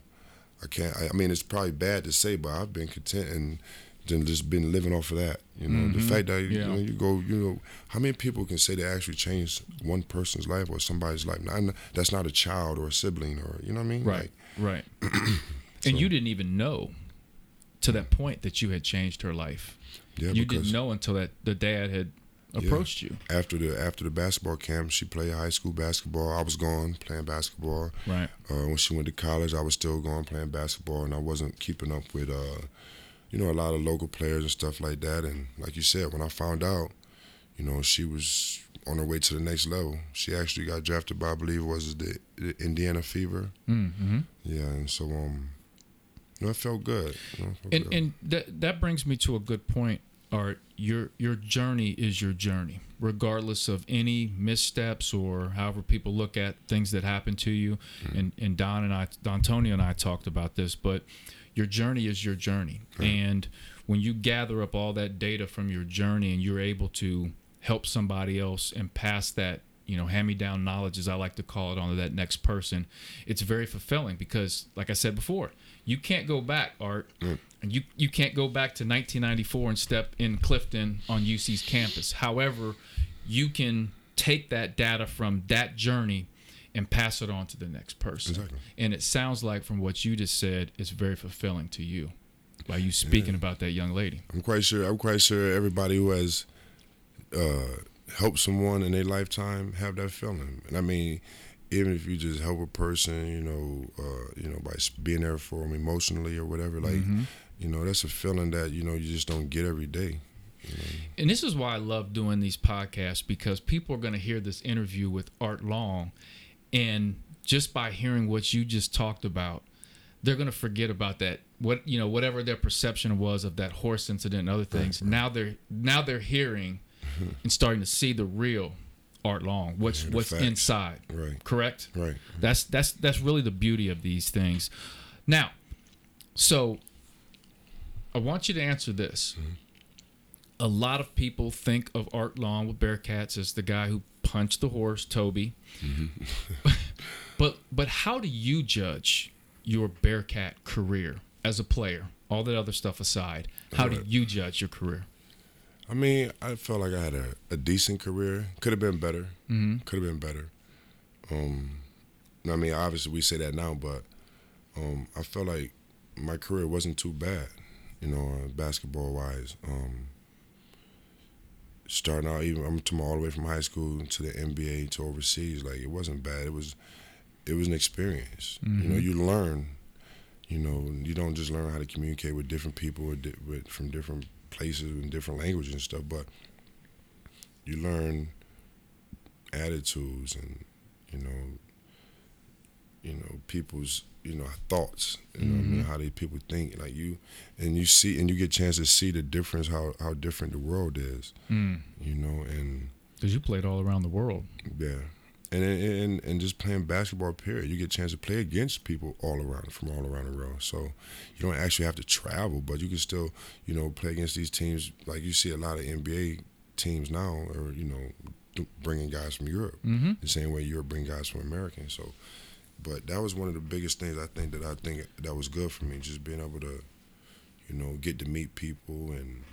I can't. I, I mean, it's probably bad to say, but I've been content and then just been living off of that. You know, the Mhm. fact that Yeah. you know you go, you know, how many people can say they actually changed one person's life or somebody's life? Now, that's not a child or a sibling or you know what I mean? Right. Right. and you didn't even know to that point that you had changed her life. Yeah, you didn't know until that the dad had approached you. after the after the basketball camp, she played high school basketball. I was gone playing basketball. Right. Uh, when she went to college, I was still going playing basketball, and I wasn't keeping up with, uh, you know, a lot of local players and stuff like that. And like you said, when I found out, you know, she was on her way to the next level. She actually got drafted by, I believe, was the, the Indiana Fever. Mm-hmm. Yeah, and so um, you know, it felt good. You know, felt And good. and that that brings me to a good point. Art, your your journey is your journey, regardless of any missteps or however people look at things that happen to you. And and Don and I, Dontonio and I talked about this, but your journey is your journey. And when you gather up all that data from your journey and you're able to help somebody else and pass that you know hand me down knowledge as i like to call it on to that next person it's very fulfilling because like i said before you can't go back art. And you you can't go back to 1994 and step in clifton on uc's campus. However you can take that data from that journey and pass it on to the next person Exactly. and it sounds like from what you just said it's very fulfilling to you by you speaking about that young lady I'm quite sure. I'm quite sure everybody who has uh, helped someone in their lifetime have that feeling. And I mean, even if you just help a person, you know, uh, you know, by being there for them emotionally or whatever, like, Mhm. you know, that's a feeling that you know you just don't get every day. And this is why I love doing these podcasts because people are going to hear this interview with Art Long, and just by hearing what you just talked about, they're going to forget about that. What you know, whatever their perception was of that horse incident and other things. Now they're now they're hearing and starting to see the real Art Long. What's Yeah, what's facts. inside? Right. Correct. Right. That's that's that's really the beauty of these things. Now, so I want you to answer this. Mm-hmm. A lot of people think of Art Long with Bearcats as the guy who punched the horse, Toby. but but how do you judge your Bearcat career as a player? All that other stuff aside, how do you judge your career? I mean, I felt like I had a, a decent career. Could have been better. Mm-hmm. Could have been better. Um, I mean, obviously we say that now, but um, I felt like my career wasn't too bad, you know, basketball wise. Um, starting out, even I'm talking all the way from high school to the NBA to overseas, like it wasn't bad. It was, it was an experience. You know, Mhm. you learn. You know, you don't just learn how to communicate with different people with from different places and different languages and stuff, but you learn attitudes and you know, you know people's you know thoughts. You know, what I mean, Mhm. how they people think. Like you, and you see, and you get a chance to see the difference how how different the world is. Because You know, and because you played all around the world. yeah, and, and and just playing basketball. Period. You get a chance to play against people all around from all around the world. So you don't actually have to travel, but you can still you know play against these teams. Like you see a lot of NBA teams now, or you know bringing guys from Europe Mm-hmm. the same way Europe bring guys from america So, but that was one of the biggest things I think that I think that was good for me, just being able to, you know, get to meet people and,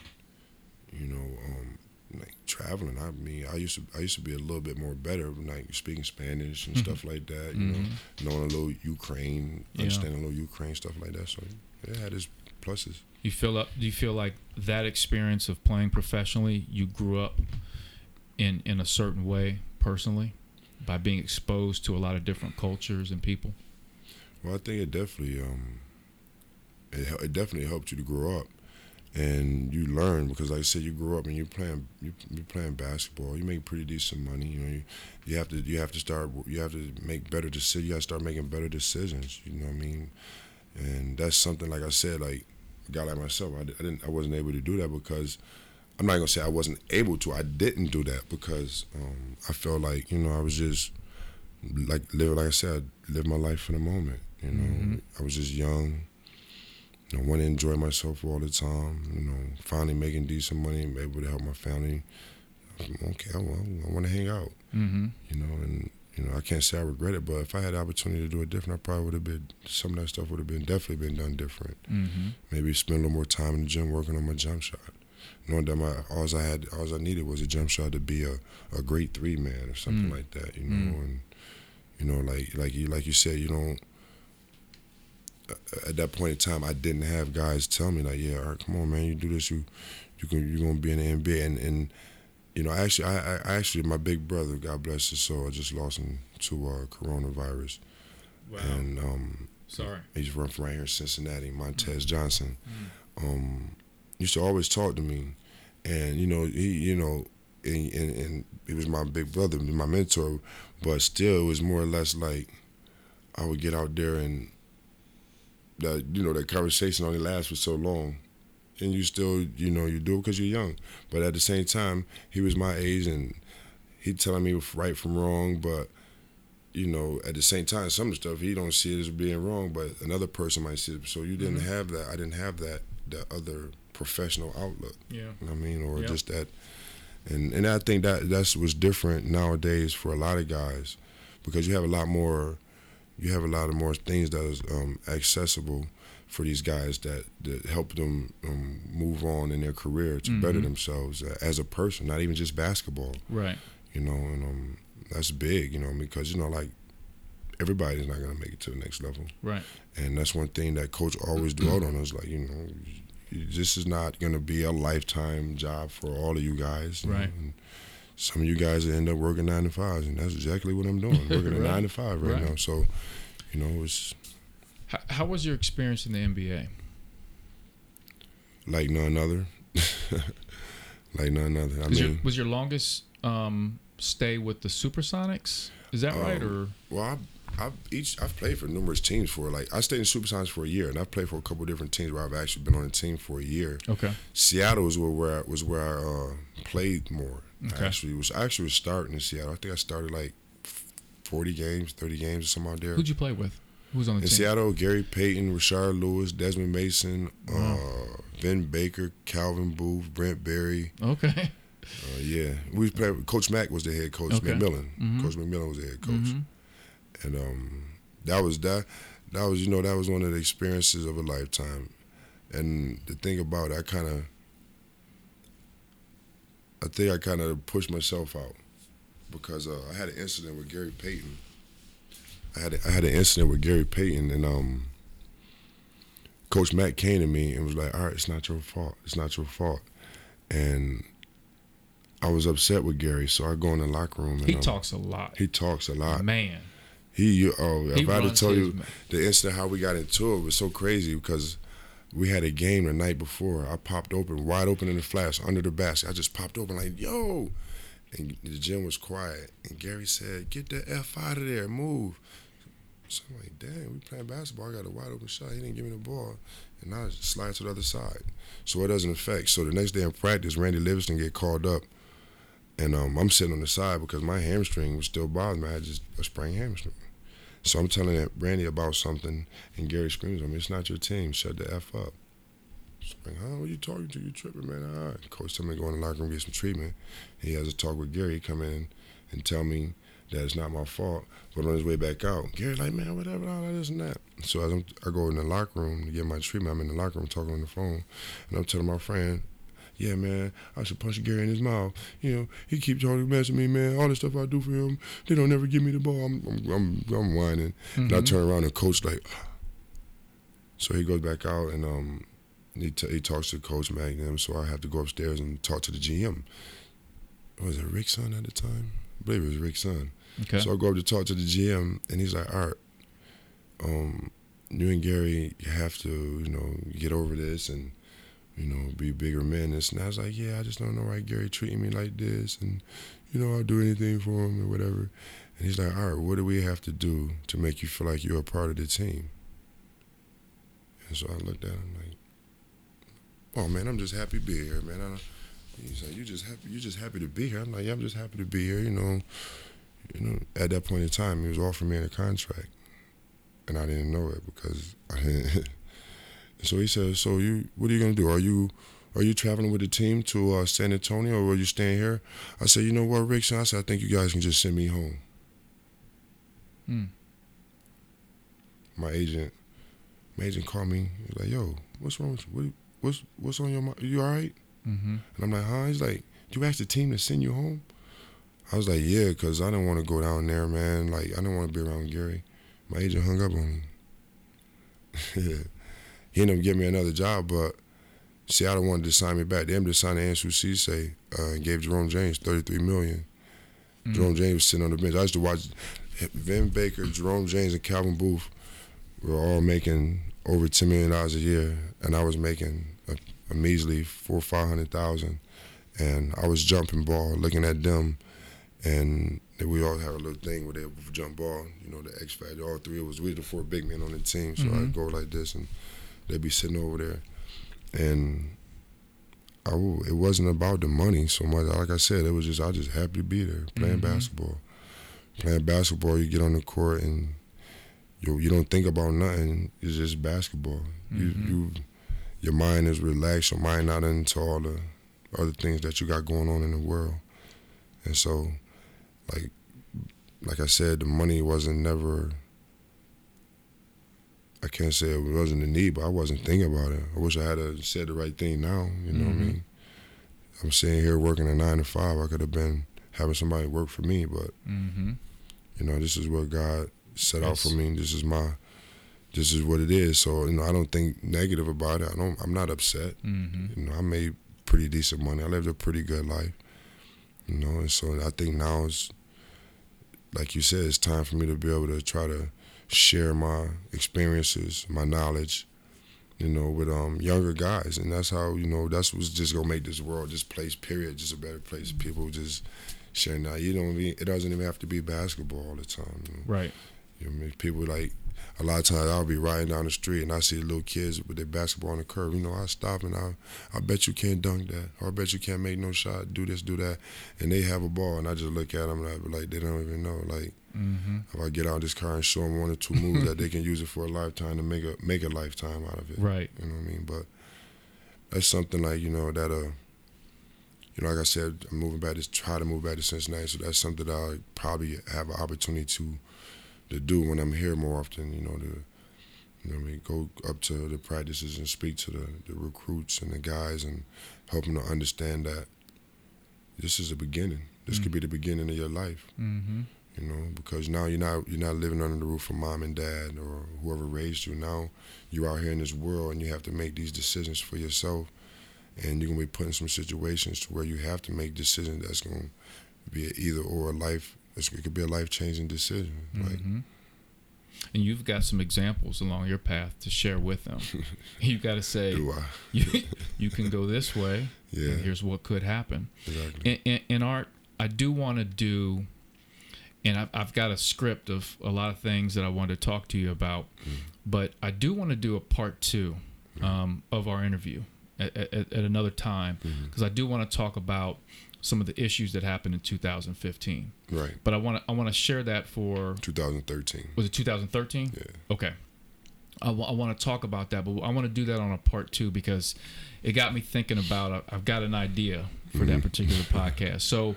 you know, um, like traveling. I mean, I used to I used to be a little bit more better, like speaking Spanish and stuff like that. You know, knowing a little Ukraine, Yeah. understanding a little Ukraine stuff like that. So it had its pluses. You feel up? Do you feel like that experience of playing professionally, you grew up in in a certain way personally, by being exposed to a lot of different cultures and people? Well, I think it definitely um, it, it definitely helped you to grow up, and you learn because, like I said, you grow up and you're playing you you playing basketball. You make pretty decent money. You know, you, you have to you have to start you have to make better decisions. You got to start making better decisions. You know what I mean? And that's something like I said, like a guy like myself, I, I didn't I wasn't able to do that because. I'm not gonna say I wasn't able to. I didn't do that because um, I felt like you know I was just like live like I said, live my life for the moment. You know, Mhm. I was just young. I want to enjoy myself all the time. You know, finally making decent money, able to help my family. Okay, I want, I want to hang out. Mm-hmm. You know, and you know, I can't say I regret it, but if I had the opportunity to do it different, I probably would have been. Some of that stuff would have been definitely been done different. Mm-hmm. Maybe spend a little more time in the gym working on my jump shot. Knowing that my all I had, all I needed was a jump shot to be a, a great three man or something Mm. like that. You know, and you know, like like you like you said, you don't. At that point in time, I didn't have guys tell me like, "Yeah, all right, come on, man, you do this, you you can you're gonna be in the NBA." And and you know, actually, I, I I actually my big brother, God bless his soul, I just lost him to uh, coronavirus, Wow. and um, Sorry. He's from from right here in Cincinnati, Montez Johnson. Mm. Um, used to always talk to me, and you know he, you know, and, and, and he was my big brother, my mentor, but still it was more or less like I would get out there and that you know that conversation only lasts for so long, and you still you know you do it because you're young, but at the same time he was my age and he telling me right from wrong, but you know, at the same time, some of the stuff he don't see it as being wrong, but another person might see it. So you didn't mm-hmm. have that. I didn't have that. That other professional outlook. Yeah. You know what I mean, or Yep. just that. And and I think that that's what's different nowadays for a lot of guys, because you have a lot more, you have a lot of more things that is um, accessible for these guys that, that help them um, move on in their career to better Mhm. themselves as a person, not even just basketball Right. you know, and um, that's big, you know, because you know, like everybody's not gonna make it to the next level, Right. and that's one thing that coach always dwelled on us, like you know, this is not gonna be a lifetime job for all of you guys, you Right. and some of you guys end up working nine to fives, and that's exactly what I'm doing, working a nine to five right, Right. now. So, you know, it's How, how was your experience in the NBA? like none other, like none other. I Was, mean, your, was your longest um, stay with the Supersonics? Is that right? Or Um, Well, I, I've each I've played for numerous teams for like I stayed in Supersonics for a year, and I've played for a couple different teams where I've actually been on a team for a year. okay. Seattle was where, where I, was where I uh, played more. Okay. I actually was I actually was starting in Seattle. I think I started like forty games, thirty games or something out there. Who'd you play with? Who was on the in team? Seattle, Gary Payton, Rashard Lewis, Desmond Mason, Wow. uh, Vin Baker, Calvin Booth, Brent Barry. Okay. Uh, yeah, we played. Coach Mack was the head coach. Okay. McMillan. Mhm. Coach McMillan was the head coach Mhm. And um, that was that. That was you know that was one of the experiences of a lifetime, and the thing about it, I kind of, I think I kind of pushed myself out because uh, I had an incident with Gary Payton. I had a, I had an incident with Gary Payton, and um, Coach Matt came to me and was like, "All right, it's not your fault. It's not your fault," and I was upset with Gary, so I go in the locker room and He um, talks a lot. He talks a lot. Man. He, you, oh, He if I had to tell you ma- the incident how we got into it was so crazy because we had a game the night before. I popped open, wide open in the flash, under the basket. I just popped open like, yo. And the gym was quiet. And Gary said, get the F out of there, move. So I'm like, damn, we playing basketball. I got a wide open shot. He didn't give me the ball. And I just slide to the other side. So it doesn't affect. So the next day in practice, Randy Livingston get called up. And um, I'm sitting on the side because my hamstring was still bothering me. I had just a sprained hamstring. So I'm telling Randy about something, and Gary screams at me, "It's not your team. Shut the f up." So I'm like, huh? What are you talking to? You tripping, man? All right. Coach tell me to go in the locker room and get some treatment. He has a talk with Gary. Come in and tell me that it's not my fault. But on his way back out, Gary like, man, whatever, all that, this and that. So as I'm, I go in the locker room to get my treatment, I'm in the locker room talking on the phone, and I'm telling my friend, yeah, man, I should punch Gary in his mouth. You know, he keeps talking messing me, man. All the stuff I do for him, they don't ever give me the ball. I'm, I'm, I'm, I'm whining. Mm-hmm. And I mm-hmm. turn around and coach like, so he goes back out and um, he, t- he talks to Coach Magnum. So I have to go upstairs and talk to the GM. Was it Rick Sund at the time? I believe it was Rick Sund. Okay. So I go up to talk to the GM, and he's like, "All right, um, you and Gary have to, you know, get over this and." You know, be bigger men. And I was like, yeah, I just don't know why Gary treating me like this, and you know, I'll do anything for him or whatever. And he's like, all right, what do we have to do to make you feel like you're a part of the team? And so I looked at him like, oh man, I'm just happy to be here, man. He's like, you just happy, you just happy to be here. I'm like, yeah, I'm just happy to be here. You know, you know. At that point in time, he was offering me a contract, and I didn't know it because I didn't. so he says, "So you, what are you gonna do? Are you, are you traveling with the team to uh, San Antonio, or are you staying here?" I said, "You know what, Rick? I said, I think you guys can just send me home." Hmm. My agent, my agent called me. He's like, "Yo, what's wrong? With you? What, what's what's on your mind? You all right?" mm-hmm. And I'm like, "Huh?" He's like, "Do you ask the team to send you home?" I was like, "Yeah," because I didn't want to go down there, man. Like, I didn't want to be around Gary. My agent hung up on me. he ended up giving me another job, but Seattle wanted to sign me back. They ended up signing Ansu Sesay uh, and gave Jerome James 33 million. Mm-hmm. Jerome James was sitting on the bench. I used to watch Vin Baker, Jerome James, and Calvin Booth were all making over $10 million a year, and I was making a, a measly four or 500,000. And I was jumping ball, looking at them, and we all had a little thing where they jump ball, you know, the X Factor. All three of us, we were the four big men on the team, so mm-hmm. I'd go like this and – they'd be sitting over there, and I it wasn't about the money so much. Like I said, it was just I just happy to be there playing mm-hmm. basketball. Playing basketball, you get on the court and you you don't think about nothing. It's just basketball. Mm-hmm. You you your mind is relaxed. Your mind not into all the other things that you got going on in the world. And so, like like I said, the money wasn't never I can't say it wasn't a need, but I wasn't thinking about it. I wish I had said the right thing now. You know mm-hmm. what I mm-hmm. mean? I'm sitting here working a nine to five. I could have been having somebody work for me, but mm-hmm. you know, this is what God set out for me. This is my, this is what it is. So you know, I don't think negative about it. I don't. I'm not upset. Mm-hmm. You know, I made pretty decent money. I lived a pretty good life. You know, and so I think now is, like you said, it's time for me to be able to try to share my experiences, my knowledge, you know, with um, younger guys, and that's how you know that's what's just gonna make this world, this place, period, just a better place. People just sharing that. You don't. Even, it doesn't even have to be basketball all the time. You know? Right. You know, I mean, people like a lot of times I'll be riding down the street and I see little kids with their basketball on the curb. You know, I stop and I, I bet you can't dunk that, or I bet you can't make no shot. Do this, do that, and they have a ball, and I just look at them and I be like, they don't even know. Like, mm-hmm. if I get out of this car and show them one or two moves that they can use it for a lifetime to make a make a lifetime out of it. Right. You know what I mean? But that's something like you know that uh. You know, like I said, I'm moving back to try to move back to Cincinnati, so that's something that I probably have an opportunity to to do when I'm here more often. You know, to you know, I mean, go up to the practices and speak to the, the recruits and the guys and help them to understand that this is a beginning. This mm-hmm. could be the beginning of your life. Mm-hmm. You know, because now you're not you're not living under the roof of mom and dad or whoever raised you. Now you're out here in this world and you have to make these decisions for yourself, and you're gonna be put in some situations to where you have to make decisions that's gonna be either or a life it could be a life changing decision. Mm-hmm. and you've got some examples along your path to share with them. You've got to say, you, you, can go this way. Yeah. here's what could happen. Exactly. In, in, in art, I do want to do, and I've, I've, got a script of a lot of things that I want to talk to you about, mm. but I do want to do a part two um, of our interview. at, at, at another time Mm-hmm. because I do want to talk about some of the issues that happened in 2015. Right. But I want to I want to share that for 2013. was it 2013? Yeah. Okay. I want to talk about that, but I want to do that on a part two because it got me thinking about. I- I've got an idea for that particular podcast. So,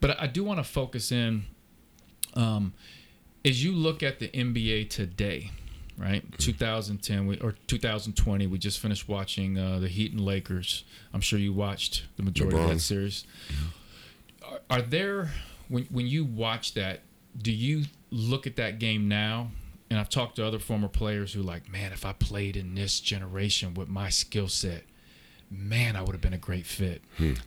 but I do want to focus in. Um, as you look at the NBA today, right? 2010 we, or 2020, we just finished watching uh, the Heat and Lakers. I'm sure you watched the majority of that series. Are, are there when when you watch that? Do you look at that game now? And I've talked to other former players who like, man, if I played in this generation with my skill set, man, I would have been a great fit.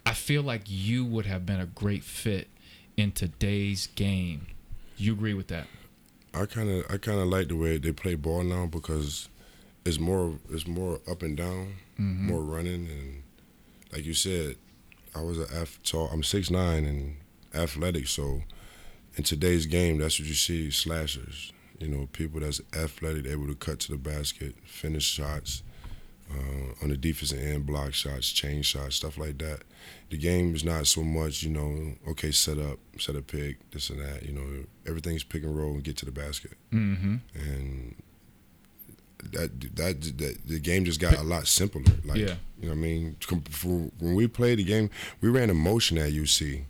I feel like you would have been a great fit in today's game. You agree with that? I kind of I kind of like the way they play ball now because it's more it's more up and down, mm-hmm. more running, and like you said, I was a F tall. I'm six nine and athletic, so in today's game, that's what you see: slashers. You know, people that's athletic, able to cut to the basket, finish shots. Uh, on the defensive end, block shots, chain shots, stuff like that. The game is not so much, you know, okay, set up, set a pick, this and that. You know, everything's pick and roll and get to the basket Mm-hmm. and that that, that the game just got a lot simpler. Like, Yeah. you know what I mean? When we played the game, we ran a motion at UC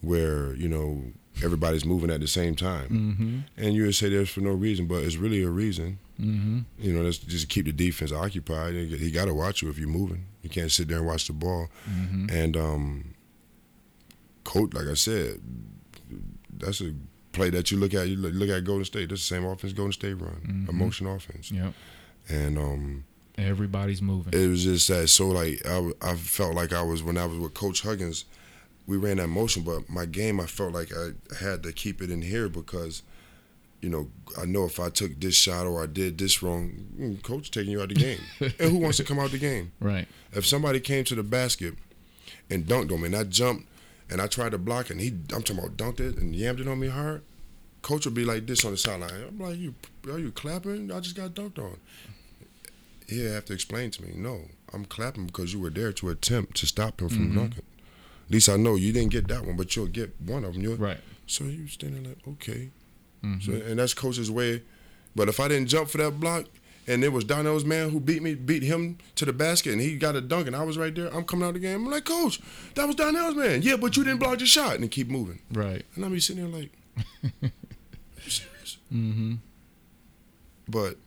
where you know everybody's moving at the same time, Mm-hmm. and you would say there's for no reason, but it's really a reason. Mm-hmm. You know, that's just keep the defense occupied. He, got to watch you if you're moving. You can't sit there and watch the ball. Mm-hmm. And um, coach, like I said, that's a play that you look at. You look, look at Golden State. That's the same offense Golden State run, a Mhm. motion offense. Yep. And um, Everybody's moving. it was just that. So like I felt like I was when I was with Coach Huggins, we ran that motion, but my game I felt like I had to keep it in here because. You know, I know if I took this shot or I did this wrong, mm, coach taking you out of the game. and who wants to come out the game? right. If somebody came to the basket and dunked on me, and I jumped and I tried to block, and he, I'm talking about dunked it and yammed it on me hard, coach would be like this on the sideline. I'm like, you, are you clapping? I just got dunked on. He'd have to explain to me, no, I'm clapping because you were there to attempt to stop him from Mhm. dunking. At least I know you didn't get that one, but you'll get one of them. You'll, Right. So you standing like, okay. Mhm. So, and that's coach's way. But if I didn't jump for that block, and it was Darnell's man who beat me, beat him to the basket, and he got a dunk, and I was right there. I'm coming out of the game. I'm like, Coach, that was Darnell's man. Yeah, but you didn't block your shot, and keep moving. Right. And I'm be sitting there like, Are you serious? Mm-hmm. But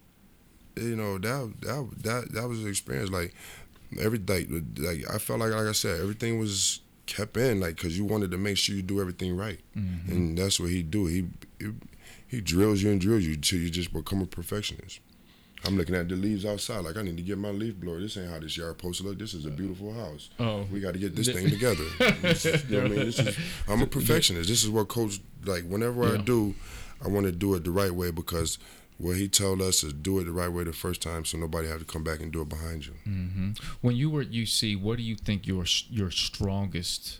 you know that that that that was an experience. Like every like, like I felt like like I said, everything was kept in like because you wanted to make sure you do everything right, Mm-hmm. and that's what he do. He, he he drills you and drills you till you just become a perfectionist. I'm looking at the leaves outside like I need to get my leaf blower. This ain't how this yard supposed to look. This is a beautiful house. Oh. We got to get this Th- thing together. This is- you know what I mean? This is, I'm a perfectionist. This is what coach like. Whenever I do, I want to do it the right way because what he told us is do it the right way the first time, so nobody have to come back and do it behind you. Mm-hmm. When you were at UC, what do you think your your strongest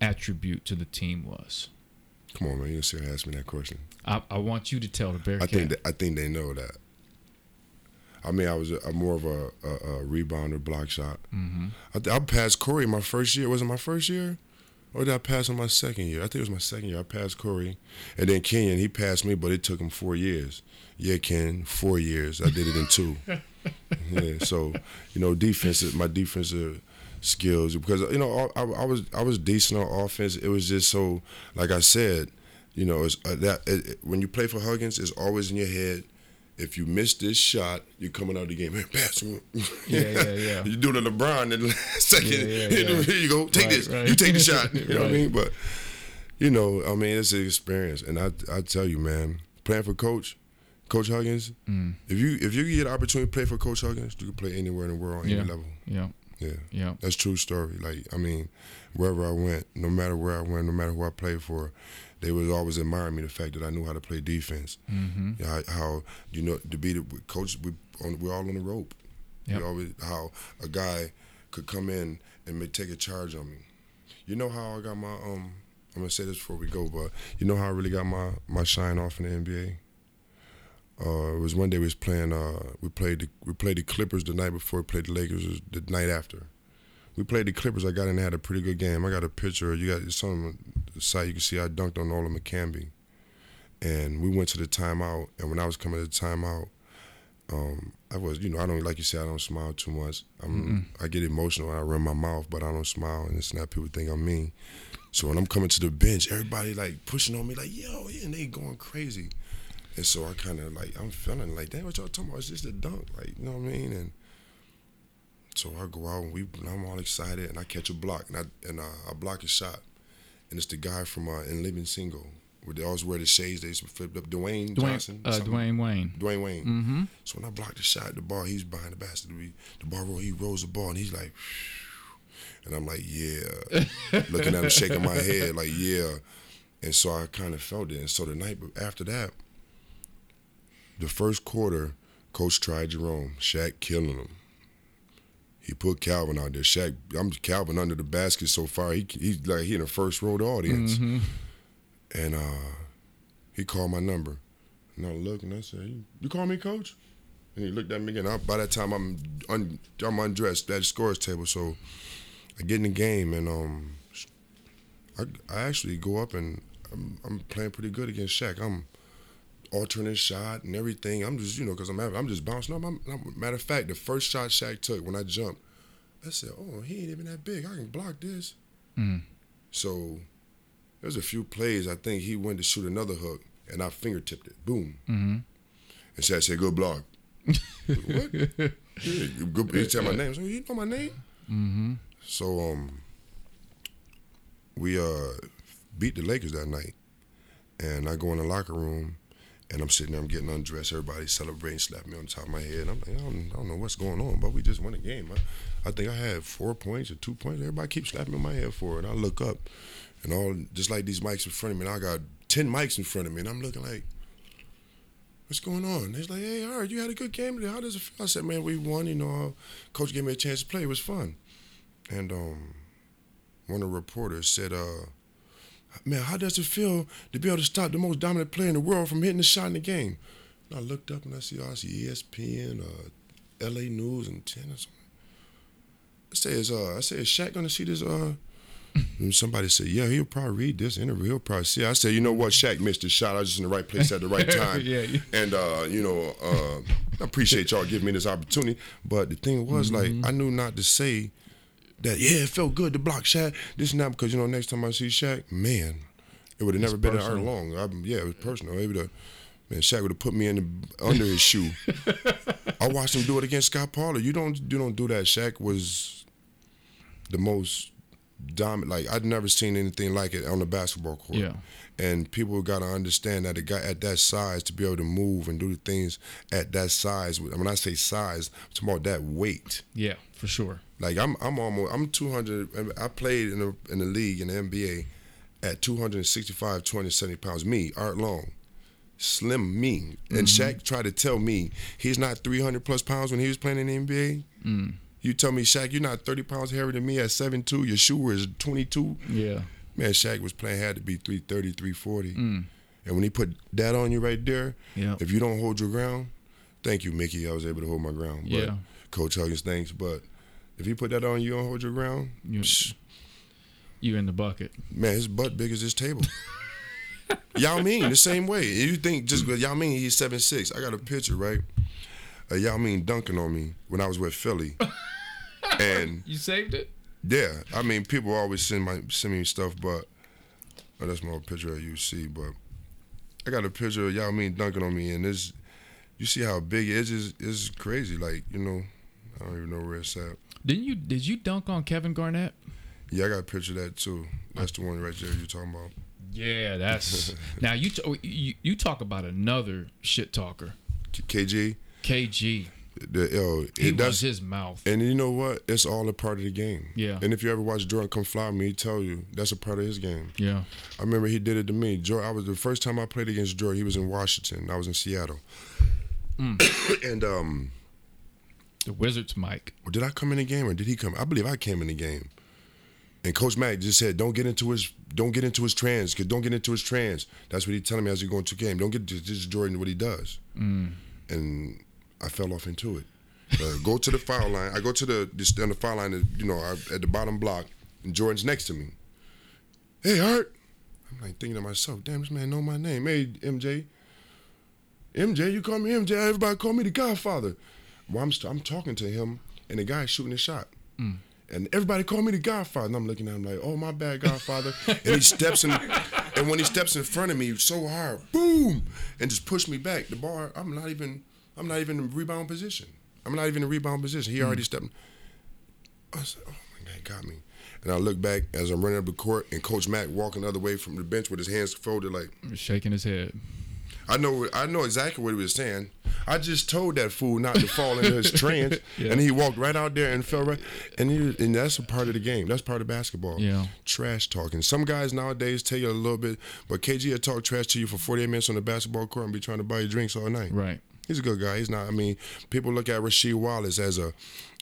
attribute to the team was? Come on, man, you see, ask me that question. I, I want you to tell the Bearcat. I think that, I think they know that. I mean, I was a, more of a, a, a rebounder, block shot. mm-hmm. I, th- I passed Corey my first year. Was it my first year? Or did I pass him my second year? I think it was my second year. I passed Corey. And then Kenyon, he passed me, but it took him four years. Yeah, Ken, four years. I did it in two. yeah, so, you know, defensive, my defensive skills, because, you know, I, I was I was decent on offense. It was just so, like I said, you know, it's, uh, that it, it- when you play for Huggins, it's always in your head. If you miss this shot, you're coming out of the game. Man, pass. Yeah, yeah, yeah. you do the LeBron in the last second. Yeah, yeah, yeah. Here you go. Take Right, this. right. You take the shot. You know what I mean? But you know, I mean, it's an experience, and I I tell you, man, playing for Coach, Coach Huggins. Mm. If you if you get the opportunity to play for Coach Huggins, you can play anywhere in the world on Yeah. any level. Yeah. Yeah, Yeah. that's true story. Like I mean, wherever I went, no matter where I went, no matter who I played for, they would always admire me the fact that I knew how to play defense. Mm-hmm. How, how you know to be the coach. We on, we're all on the rope. Yep. You always how a guy could come in and take a charge on me. You know how I got my um. I'm gonna say this before we go, but you know how I really got my my shine off in the NBA. Uh, it was one day we was playing. Uh, we played the we played the Clippers the night before. We played the Lakers the night after. We played the Clippers. I got in and had a pretty good game. I got a picture. You got some on the site. You can see I dunked on Nolan McCamby, and we went to the timeout. And when I was coming to the timeout, um, I was, you know, I don't like you said, I don't smile too much. I'm, I get emotional when I run my mouth, but I don't smile, and it's not people think I'm mean. So when I'm coming to the bench, everybody like pushing on me, like yo, yeah, and they going crazy. And so I kind of like I'm feeling like, damn, what y'all talking about? It's just a dunk, like you know what I mean? And so I go out and we, and I'm all excited, and I catch a block, and I and uh, I block a shot, and it's the guy from uh, in Living Single, where they always wear the shades. They used to flip up Dwayne, Johnson, Dwayne, uh. Dwayne Wayne. Dwayne Wayne. Mm-hmm. So when I blocked the shot, the ball, he's behind the basket. We, the ball roll, he rolls the ball, and he's like, and I'm like, yeah, looking at him, shaking my head, like, yeah. And so I kind of felt it. And so the night after that, the first quarter, Coach tried Jerome, Shaq killing him. He put Calvin out there. Shaq, I'm Calvin under the basket so far. He he's like he in the first row the audience, Mm-hmm. and uh, he called my number. And I looked and I said, "You, you call me, coach?" And he looked at me again. I, by that time, I'm un, I'm undressed at the scores table, so I get in the game and um, I, I actually go up and I'm, I'm playing pretty good against Shaq. I'm altering his shot and everything. I'm just you know because I'm having, I'm just bouncing up. I'm, I'm- matter of fact, the first shot Shaq took when I jumped, I said, "Oh, he ain't even that big. I can block this." Mm. So there's a few plays. I think he went to shoot another hook and I fingertipped it. Boom. Mm-hmm. And Shaq said, "Good block." what? Yeah, you good- he said my name. So you know my name. Mm-hmm. So um, we uh beat the Lakers that night, and I go in the locker room, and I'm sitting there, I'm getting undressed. Everybody's celebrating, slapping me on the top of my head. I'm like, I don't, I don't know what's going on, but we just won a game. I, I think I had four points or two points. Everybody keeps slapping my head for it. I look up, and all just like these mics in front of me, and I got ten mics in front of me, and I'm looking like. What's going on? They're like, hey, all right, you had a good game today. How does it feel? I said, man, we won. You know, coach gave me a chance to play. It was fun. And um, one of the reporters said, uh, man, how does it feel to be able to stop the most dominant player in the world from hitting the shot in the game? And I looked up and I see, oh, I see ESPN, uh, LA News, and tennis. I say, is, uh, I say, is Shaq to see this? Uh, and somebody said, yeah, he'll probably read this interview. He'll probably see. it." I said, you know what? Shaq missed the shot. I was just in the right place at the right time. Yeah, yeah. And, uh, you know, uh, I appreciate y'all giving me this opportunity. But the thing was, like, I knew not to say that, yeah, it felt good to block Shaq. This and that, because, you know, next time I see Shaq, man, it would have never been an hour long. I, yeah, it was personal. It would have, man, Shaq would have put me in the, under his shoe. I watched him do it against Scot Pollard. You don't, you don't do that. Shaq was the most dominant. Like I'd never seen anything like it on the basketball court. Yeah. And people got to understand that a guy at that size to be able to move and do the things at that size. When I say size, I'm talking about that weight. Yeah, for sure. Like I'm, I'm almost, I'm 200. I played in the in the league in the NBA at 265, 270 pounds. Me, Art Long, slim me. And Shaq tried to tell me he's not 300 plus pounds when he was playing in the NBA. Mm. You tell me, Shaq, you're not 30 pounds heavier than me at 7'2". Your shoe is 22. Yeah. Man, Shaq was playing had to be 330, 340. Mm. And when he put that on you right there, Yeah. if you don't hold your ground, thank you, Mickey. I was able to hold my ground. But Yeah. Coach Huggins, thanks. But if you put that on you, don't hold your ground. You- You in the bucket. man, his butt big as this table. Yao Ming, the same way. You think just because Yao Ming, he's seven six. I got a picture, right? Uh, Yao Ming dunking on me when I was with Philly. and You saved it? yeah, I mean, people always send my send me stuff, but oh, that's my picture at UC. But I got a picture of Yao Ming dunking on me, and this, you see how big? It's, it's crazy. Like you know, I don't even know where it's at. Didn't you? Did you dunk on Kevin Garnett? Yeah, I got a picture of that too. That's the one right there you're talking about. Yeah, that's now you, t- you you talk about another shit talker, KG, KG. the yo, He it, that's his mouth. And you know what? It's all a part of the game. Yeah. And if you ever watch Jordan Come Fly Me, he tell you that's a part of his game. Yeah, I remember he did it to me. Jordan, I was the first time I played against Jordan. He was in Washington. I was in Seattle. Mm. and um, the Wizards, Mike. Or did I come in the game or did he come? I believe I came in the game. And Coach Mack just said, "Don't get into his, don't get into his trans, cause don't get into his trans." That's what he telling me as he going to game. Don't get just Jordan what he does. Mm. And I fell off into it. Uh, go to the foul line. I go to the just on the foul line. You know, I, at the bottom block, and Jordan's next to me. Hey, Art. I'm like thinking to myself, damn, this man know my name. Hey, MJ. MJ, you call me MJ. Everybody call me the Godfather. Well, I'm, I'm talking to him, and the guy's shooting a shot. Mm. And everybody called me the Godfather. And I'm looking at him like, oh, my bad, Godfather. and he steps in, and when he steps in front of me so hard, boom, and just push me back. The bar, I'm not even, I'm not even in rebound position. I'm not even in rebound position. He already stepped. I said, oh my God, got me. And I look back as I'm running up the court, and Coach Mack walking the other way from the bench with his hands folded, like shaking his head. I know, I know exactly what he was saying. I just told that fool not to fall into his trance, Yeah. and he walked right out there and fell right. And he, and that's a part of the game. That's part of basketball. Yeah. Trash talking. Some guys nowadays tell you a little bit, but KG will talk trash to you for 48 minutes on the basketball court and be trying to buy you drinks all night. Right. He's a good guy. He's not. I mean, people look at Rasheed Wallace as a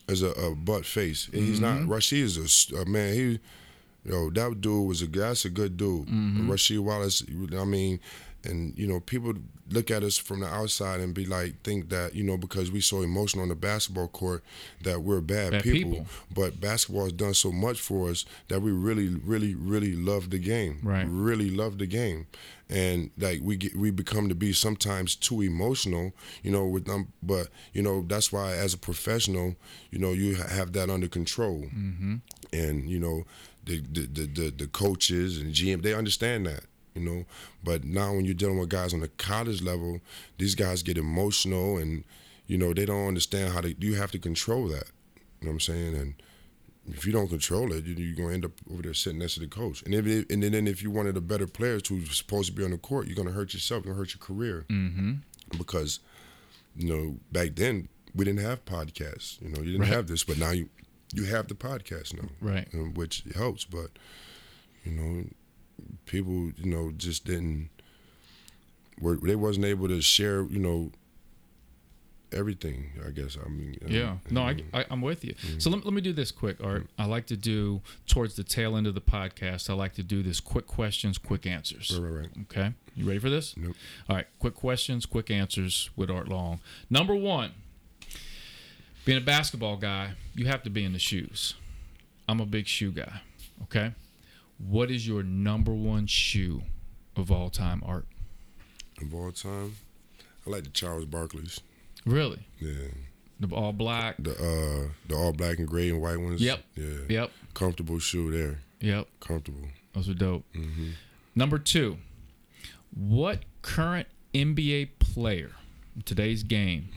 as a, a butt face. He's not. Mm-hmm. Rasheed is a man. He, yo, that dude was a that's a good dude. Mm-hmm. Rasheed Wallace. I mean, and you know, people look at us from the outside and be like, think that you know because we so emotional on the basketball court that we're bad, Bad people. people. But basketball has done so much for us that we really, really, really love the game. Right. Really love the game, and like we get we become to be sometimes too emotional. You know, with them. But you know that's why as a professional, you know you have that under control, Mm-hmm. and you know the the the, the, the coaches and GM they understand that. You know, but now when you're dealing with guys on the college level, these guys get emotional and you know they don't understand how to. You have to control that. You know what I'm saying? And if you don't control it, you- you're gonna end up over there sitting next to the coach. And if and then if you're one of the better players who's supposed to be on the court, you're gonna hurt yourself. You're gonna hurt your career Mm-hmm. because you know back then we didn't have podcasts. You know, you didn't Right. have this, but now you you have the podcast now, Right. which helps. But you know, people you know just didn't. Were, they wasn't able to share. You know. Everything, I guess. I mean, Yeah. No, I, I, I'm with you. Mm-hmm. So let, let me do this quick, Art. Mm-hmm. I like to do towards the tail end of the podcast. I like to do this quick questions, quick answers. right, right, right. Okay. You ready for this? Nope. All right. Quick questions, quick answers with Art Long. Number one, being a basketball guy, you have to be in the shoes. I'm a big shoe guy. Okay. What is your number one shoe of all time, Art? Of all time, I like the Charles Barkley's. Really? Yeah, The all black? the uh, the all black and gray and white ones. Yep. Yeah. Yep. Comfortable shoe there. Yep. Comfortable. Those are dope. hmm Number two, what current NBA player in today's game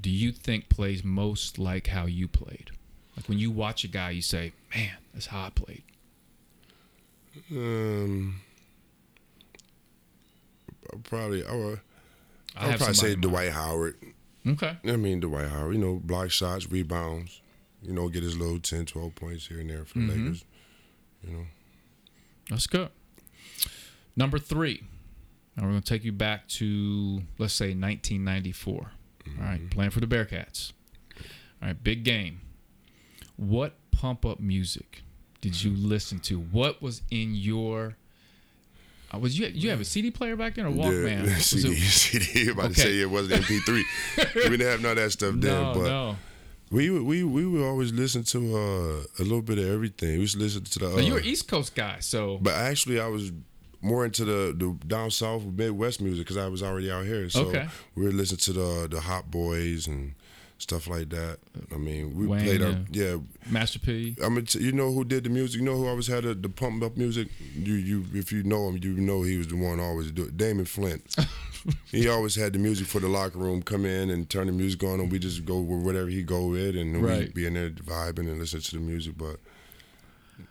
do you think plays most like how you played? Like when you watch a guy, you say, "Man, that's how I played." Um, probably I would, I would have probably say somebody in mind. Dwight Howard. Okay. I mean Dwight Howard. You know, block shots, rebounds. You know, get his little 10, 12 points here and there for the Mhm. Lakers. You know. That's good. Number three. Now we're going to take you back to, let's say, 1994. All right, playing for the Bearcats. All right, big game. What pump up music did you listen to? What was in your. Uh, was you you have a CD player back then or Walkman? Yeah, CD, CD. About Okay. to say it wasn't MP3. we didn't have none of that stuff then, no, but no. we we we would always listen to uh, a little bit of everything. We used to listen to the. Uh, But you're an East Coast guy, so But actually, I was more into the, the down south Midwest music because I was already out here. So Okay. we were listening to the the Hot Boys and stuff like that. I mean, we Wayne played our yeah. Master P. I mean, you know who did the music? You know who always had the, the pump up music? You you if you know him, you know he was the one always do it. Damon Flint. he always had the music for the locker room. Come in and turn the music on, and we just go with whatever he go with, and Right. we'd be in there vibing and listening to the music. But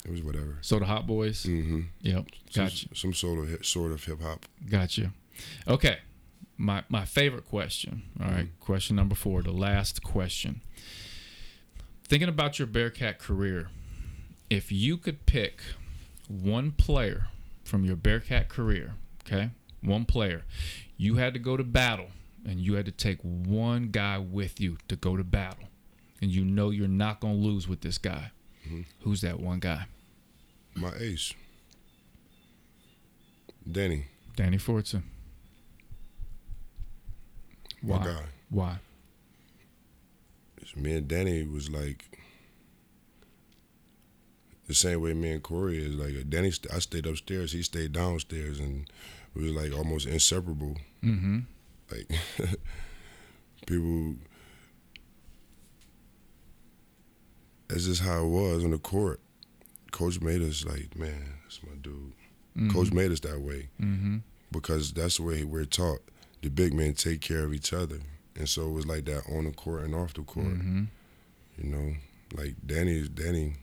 it was whatever. So the Hot Boys. hmm Yep, some, gotcha. some sort of hip, sort of hip hop. Gotcha. Okay. My my favorite question. All right. Mm. Question number four, the last question. Thinking about your Bearcat career, if you could pick one player from your Bearcat career, okay, one player, you had to go to battle and you had to take one guy with you to go to battle, and you know you're not gonna lose with this guy. Mm-hmm. Who's that one guy? my ace, Danny. Danny Fortson. My Why? guy. Why? Me and Danny was like the same way me and Corey is. Like Danny, st- I stayed upstairs, he stayed downstairs, and we was like almost inseparable. Mm-hmm. Like people, that's just how it was on the court. Coach made us like, man, that's my dude. Coach made us that way Mm-hmm. because that's the way we're taught. The big men take care of each other, and so it was like that on the court and off the court. Mm-hmm. You know, like Danny, is Danny,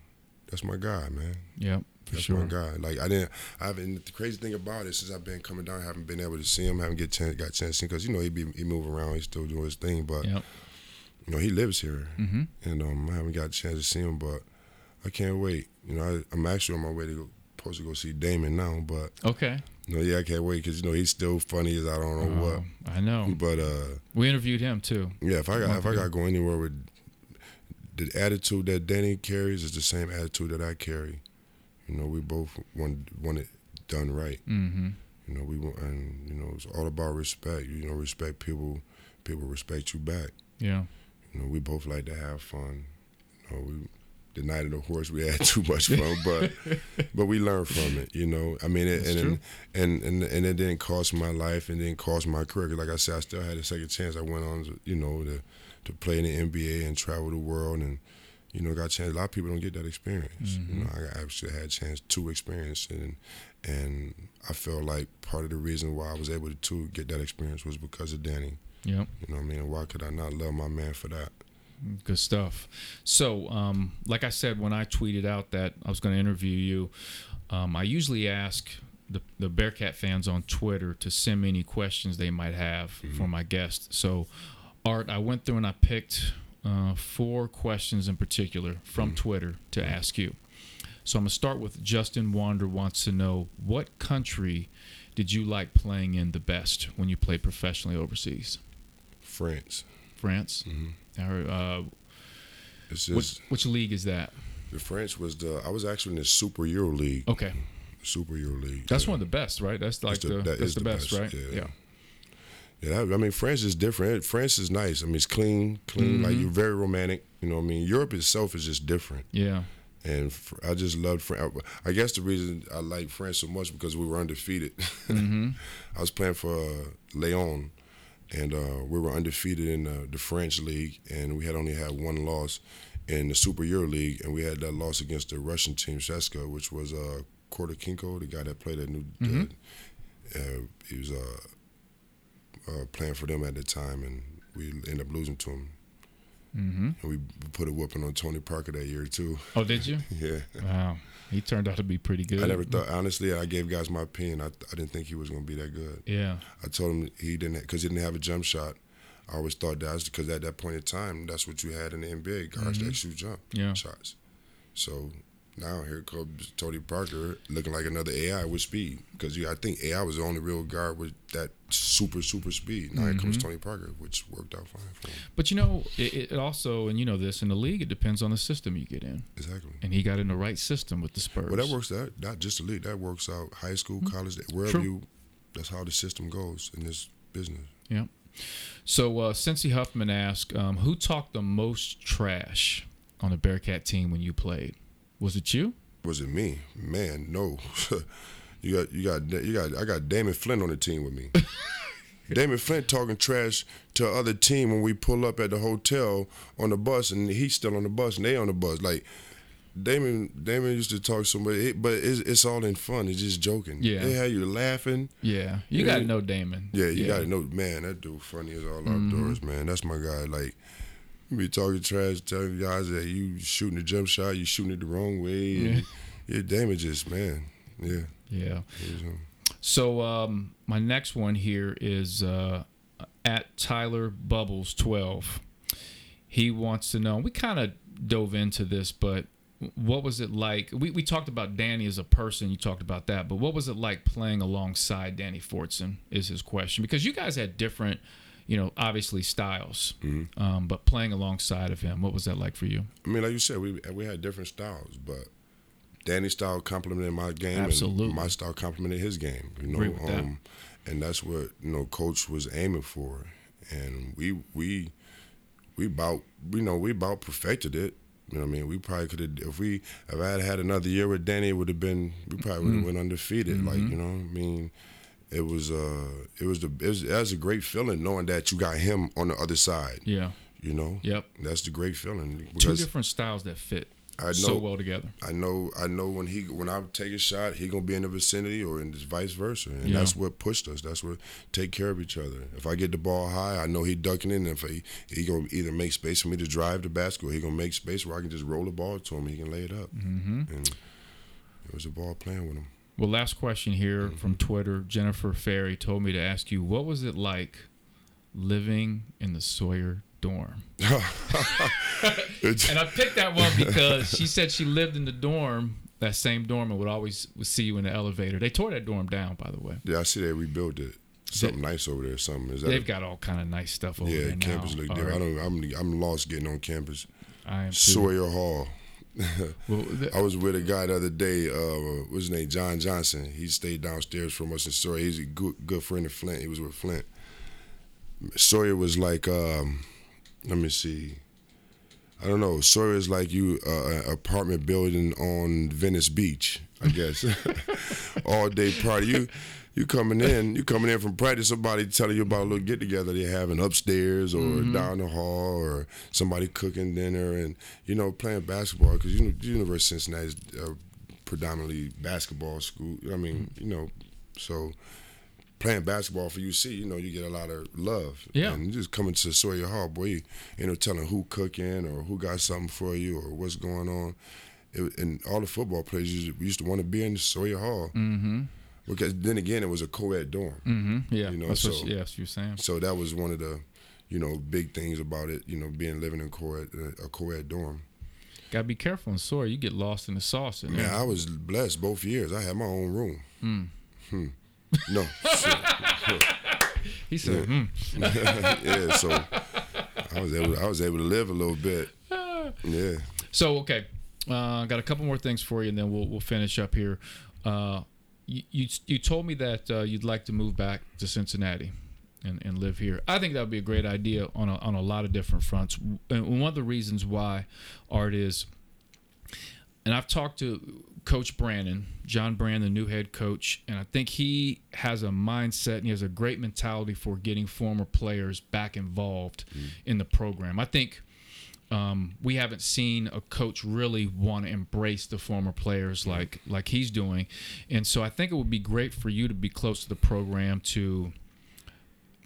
that's my guy, man. Yep. For That's sure. my guy. Like I didn't, I haven't. The crazy thing about it, since I've been coming down, I haven't been able to see him. Haven't get chance, got chance to see because you know he be he move around, he's still doing his thing, but Yep. you know he lives here, Mm-hmm. and um, I haven't got a chance to see him, but I can't wait. You know, I, I'm actually on my way to go, supposed to go see Damon now, but Okay. Know, yeah, I can't wait because you know he's still funny as I don't know Oh, I know. But uh, We interviewed him too. yeah, if I got if I got to go anywhere with the attitude that Danny carries is the same attitude that I carry. You know, we both want want it done right. Mm-hmm. You know, we want, and you know, it's all about respect. You know, respect people. People respect you back. Yeah. You know, we both like to have fun. You know, we the night of the horse we had too much fun, but but we learned from it. You know, I mean, it, and, and and and it didn't cost my life and didn't cost my career. like I said, I still had a second chance. I went on, to, you know, to to play in the NBA and travel the world and. You know, got a chance. A lot of people don't get that experience. You mm-hmm. know, I actually had a chance to experience it, and and I felt like part of the reason why I was able to get that experience was because of Danny. Yep. You know what I mean? And why could I not love my man for that? Good stuff. So, um, like I said, when I tweeted out that I was going to interview you, um, I usually ask the, the Bearcat fans on Twitter to send me any questions they might have for my guest. So, Art, I went through and I picked uh, four questions in particular from Twitter to ask you. So, I'm going to start with Justin Wander wants to know what country did you like playing in the best when you played professionally overseas? France. France? Or, uh, It's which, just which league is that? the French was the. I was actually in the Super Euro League. Okay, Super Euro League. that's yeah. one of the best, right? That's like the- the, that that's the the best, best, right? yeah. Yeah, that, I mean, France is different. France is nice. I mean, it's clean, clean. Like you're very romantic. You know what I mean? Europe itself is just different. yeah, And fr- I just loved France. I guess the reason I like France so much because we were undefeated. Mm-hmm. I was playing for uh, Leon, and uh, we were undefeated in uh, the French league, and we had only had one loss in the Super Euro League, and we had that loss against the Russian team CSKA, which was uh, Kordakinko, the guy that played at New. Mm-hmm. Uh, uh, he was uh, uh, playing for them at the time, and we ended up losing to him. hmm And we put a whooping on Tony Parker that year too. Oh, did you? Yeah. Wow, he turned out to be pretty good. I never thought, honestly, I gave guys my opinion. I, I didn't think he was going to be that good. Yeah, I told him he didn't, because he didn't have a jump shot. I always thought that's because at that point in time, that's what you had in the NBA guys mm-hmm. that shoot jump Yeah. shots. So now here comes Tony Parker looking like another AI with speed. Because I think AI was the only real guard with that super, super speed. Now here comes Tony Parker, which worked out fine for him. but you know, it, it also, and you know this in the league, it depends on the system you get in, Exactly. and he got in the right system with the Spurs. Well, that works out, not just the league, that works out high school, college, wherever True. you, that's how the system goes in this business. Yeah. So, uh, Cincy Huffman asked, um, "Who talked the most trash on the Bearcat team when you played? Was it you?" Was it me? Man, no. you got you got you got I got Damon Flint on the team with me. Damon Flint talking trash to other team when we pull up at the hotel on the bus and he's still on the bus and they on the bus. Like Damon Damon used to talk so much, it- but it's, it's all in fun. It's just joking. Yeah. They had you laughing. Yeah, you Yeah. got to know Damon. Yeah, you gotta know, man. That dude funny as all mm-hmm. outdoors, man. That's my guy. Like, you be talking trash, telling guys that you shooting the jump shot, you shooting it the wrong way, and your damages, man. Yeah. Yeah. it um, So um, my next one here is uh, at Tyler Bubbles twelve. He wants to know. We kind of dove into this, but what was it like? We we talked about Danny as a person. You talked about that, but what was it like playing alongside Danny Fortson? Is his question because you guys had different, you know, obviously styles, um, but playing alongside of him, what was that like for you? I mean, like you said, we we had different styles, but Danny's style complimented my game, Absolutely. and my style complimented his game. You know, with that. um, and that's what you know, coach was aiming for, and we we we about you know we about perfected it. You know what I mean? We probably could have if we if I had had another year with Danny, it would have been we probably would have Mm-hmm. went undefeated. Like you know, I mean, it was uh it was the it was, that was a great feeling knowing that you got him on the other side. Yeah. You know, Yep. that's the great feeling Two different styles that fit I know so well together. I know I know when he when I take a shot, he gonna be in the vicinity or in vice versa, and Yeah. that's what pushed us. That's what take care of each other. If I get the ball high, I know he ducking in. If he he gonna either make space for me to drive the basket, or he gonna make space where I can just roll the ball to him. He can lay it up, Mm-hmm. and it was a ball playing with him. Well, last question here from Twitter. Jennifer Ferry told me to ask you, what was it like living in the Sawyer dorm? And I picked that one because she said she lived in the dorm, that same dorm, and would always would see you in the elevator. They tore that dorm down, by the way. yeah, I see they rebuilt it. Something nice over there. Something is that? They've a- got all kind of nice stuff over yeah, there now. campus look different. right. I don't. I'm I'm lost getting on campus. I am too. Sawyer Hall. Well, th- I was with a guy the other day. Uh, what's his name? John Johnson. He stayed downstairs from us in Sawyer. He's a good, good friend of Flint. He was with Flint. Sawyer was like, um, let me see. I don't know. Sawyer is like you, uh, an apartment building on Venice Beach, I guess. All day party. You, you coming in, you coming in from practice. Somebody telling you about a little get together they're having upstairs or down the hall, or somebody cooking dinner, and you know playing basketball because you know University of Cincinnati is uh, predominantly basketball school. I mean, you know, so playing basketball for UC, you know, you get a lot of love. Yeah. And you just coming to Sawyer Hall, boy, you, you know, telling who cooking or who got something for you or what's going on. It, and all the football players used to, used to want to be in Sawyer Hall. Mm-hmm. Because then again, it was a co-ed dorm. Mhm, yeah, You know, that's so- yeah, that's what you're saying. So that was one of the, you know, big things about it, you know, being living in co-ed, uh, a co-ed dorm. Gotta be careful in Sawyer. You get lost in the sauce in there. Man, I was blessed both years. I had my own room. Hmm. No. he said, hmm. yeah, so I was able I was able to live a little bit. Yeah. So okay, uh, got a couple more things for you, and then we'll we'll finish up here. Uh, you, you you told me that uh, you'd like to move back to Cincinnati and, and live here. I think that would be a great idea on a, on a lot of different fronts. And one of the reasons why art is, and I've talked to Coach Brannen, John Brand, the new head coach, and I think he has a mindset and he has a great mentality for getting former players back involved in the program. I think um, we haven't seen a coach really want to embrace the former players like like he's doing, and so I think it would be great for you to be close to the program to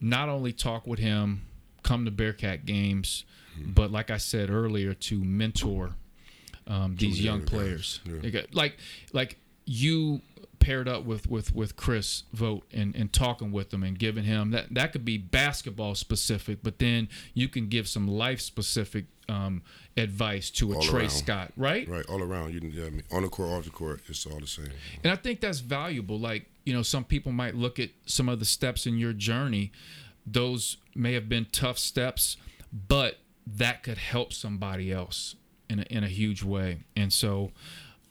not only talk with him, come to Bearcat games, but like I said earlier, to mentor um, these young players. yeah. Like- Like like you paired up with with with Chris Vogt and and talking with him and giving him that that could be basketball specific, but then you can give some life specific um, advice to a All Trey around. Scott, right? Right, all around. You, yeah, I mean, on the court, off the court, it's all the same. And I think that's valuable. Like, you know, some people might look at some of the steps in your journey. Those may have been tough steps, but that could help somebody else in a, in a huge way. And so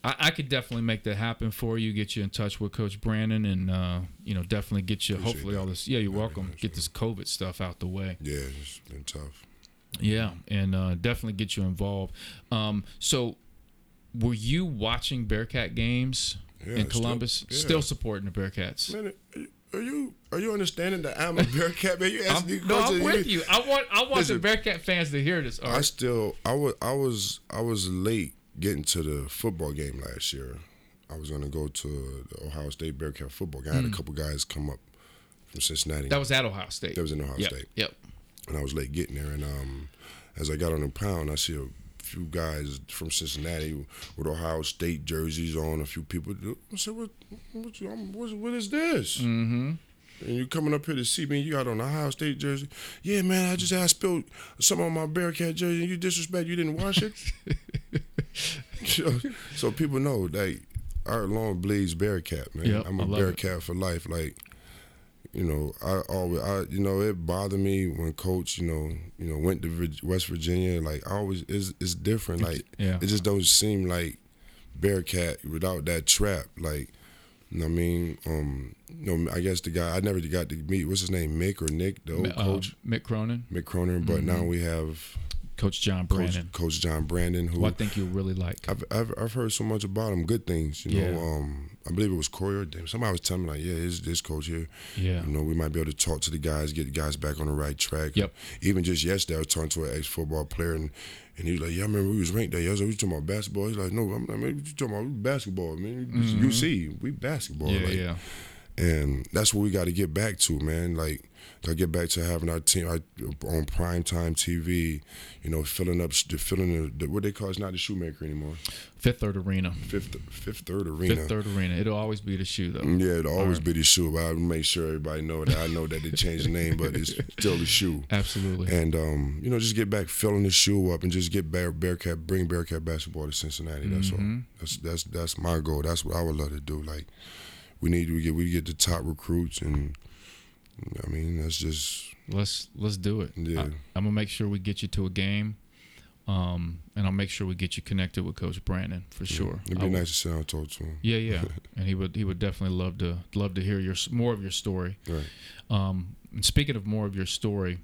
I, I could definitely make that happen for you, get you in touch with Coach Brannen, and, uh, you know, definitely get you, Appreciate hopefully, all this. Yeah, you're welcome. Get this COVID stuff out the way. Yeah, it's been tough. Yeah, and uh, definitely get you involved. Um, so, were you watching Bearcat games Yeah, in still- Columbus? yeah. Still supporting the Bearcats. Man, are you are you understanding that I'm a Bearcat man? You asked me no, I'm with you. I want I want Listen. the Bearcat fans to hear this. I still I was I was I was late getting to the football game last year. I was gonna go to the Ohio State Bearcat football game. I had a couple guys come up from Cincinnati. That was at Ohio State. That was in Ohio yep. State. Yep. And I was late getting there. And um, as I got on the pound, I see a few guys from Cincinnati with Ohio State jerseys on. A few people. I said, "What? What, what, what is this?" Mm-hmm. And you coming up here to see me? You got on Ohio State jersey? Yeah, man. I just I spilled some on my Bearcat jersey. and You disrespect. You didn't wash it. so, so people know like Art Long bleeds Bearcat, man. Yep, I'm a love it. Bearcat for life. Like you know, I always, I, you know, it bothered me when Coach, you know, you know, went to West Virginia. Like, I always, it's, it's different. Like, Yeah. it just don't seem like Bearcat without that trap. Like, you know what I mean? Um, you know, I guess the guy I never got to meet. What's his name? Mick or Nick, the old Uh, coach, Mick Cronin, Mick Cronin. But now we have Coach John Brannen, coach John Brannen, who who I think you'll really like. I've, I've I've heard so much about him, good things. You know, um, I believe it was Corey or. Somebody was telling me like, yeah, this this coach here. Yeah. You know, we might be able to talk to the guys, get the guys back on the right track. Yep. Even just yesterday, I was talking to an ex football player, and, and he was like, "Yeah, I remember we was ranked that there." I was like, "We talking about basketball?" He's like, "No, I'm not. Man, you talking about basketball, man? UC, we basketball." Mm-hmm. Yeah, like, yeah. And that's what we got to get back to, man. Like, got to get back to having our team our, on prime time TV. You know, filling up, the filling the, the what they call it's not the shoemaker anymore. Fifth Third Arena. Fifth Fifth Third Arena. Fifth Third Arena. It'll always be the shoe though. Yeah, it'll always be the shoe. But I make sure everybody know that I know that they changed the name, but it's still the shoe. Absolutely. And um, you know, just get back filling the shoe up and just get Bear, Bearcat, bring Bearcat basketball to Cincinnati. That's Mm-hmm. all. That's that's that's my goal. That's what I would love to do. Like, we need to get we get the top recruits, and I mean, that's just let's let's do it. Yeah. I, am gonna make sure we get you to a game, um, and I'll make sure we get you connected with Coach Brannen for sure. it'd be will- nice to sit down talk to him. Yeah, yeah, and he would he would definitely love to love to hear your more of your story. Right. Um, and speaking of more of your story,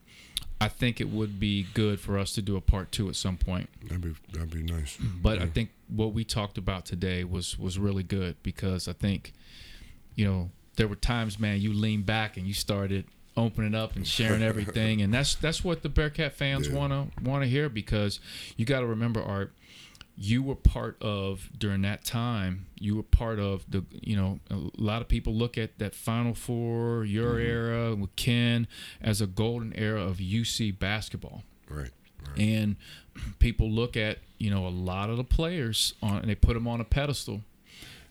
I think it would be good for us to do a part two at some point. That'd be that'd be nice. But I think what we talked about today was was really good because I think, you know, there were times, man, you leaned back and you started opening up and sharing everything, and that's that's what the Bearcat fans Yeah. wanna wanna hear because you got to remember, Art, you were part of during that time. You were part of the, you know, a lot of people look at that Final Four, your Mm-hmm. era with Ken, as a golden era of UC basketball Right. right. and people look at you know a lot of the players on and they put them on a pedestal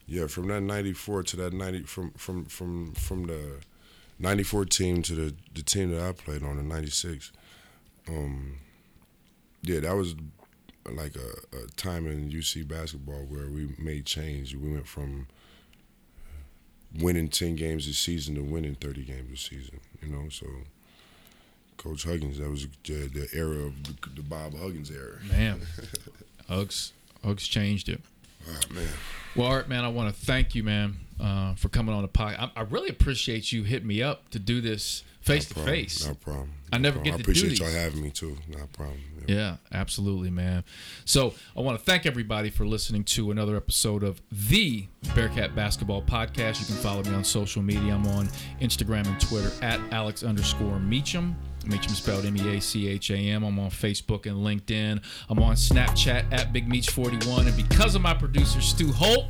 Yeah, from that '94 to that '90, from from from from the '94 team to the the team that I played on in '96. Um, yeah, that was like a, a time in UC basketball where we made change. We went from winning 10 games a season to winning 30 games a season. You know, so Coach Huggins, that was the, the era of the, the Bob Huggins era. man Uggs Uggs changed it Ah, man, well art man i want to thank you man uh, for coming on the podcast I, I really appreciate you hitting me up to do this face to face No problem. I never problem. get I to do appreciate these. y'all having me too. No problem. Yeah, absolutely, man. So I want to thank everybody for listening to another episode of the Bearcat Basketball Podcast. You can follow me on social media. I'm on Instagram and Twitter at Alex underscore Meacham. Meacham spelled M E A C H A M. I'm on Facebook and LinkedIn. I'm on Snapchat at Big Meach 41. And because of my producer Stu Holt,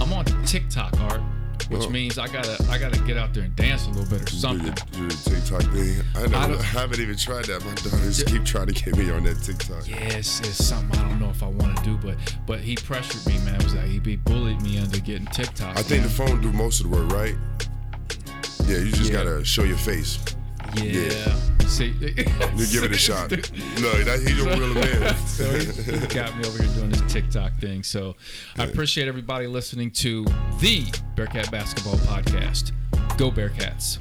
I'm on TikTok art, which Oh. means I gotta I gotta get out there and dance a little bit or something. do the TikTok thing. I, I I, haven't even tried that. My daughters keep trying to get me on that TikTok. Yeah, it's, it's something I don't know if I want to do, but but he pressured me, man. It was like he, he bullied me into getting TikTok. I think the phone do most of the work, right? Yeah, you just Yeah. gotta show your face. Yeah. See, You give it a shot. No, that he's a real man. so he, he got me over here doing this TikTok thing. So I appreciate everybody listening to the Bearcat Basketball Podcast. Go Bearcats!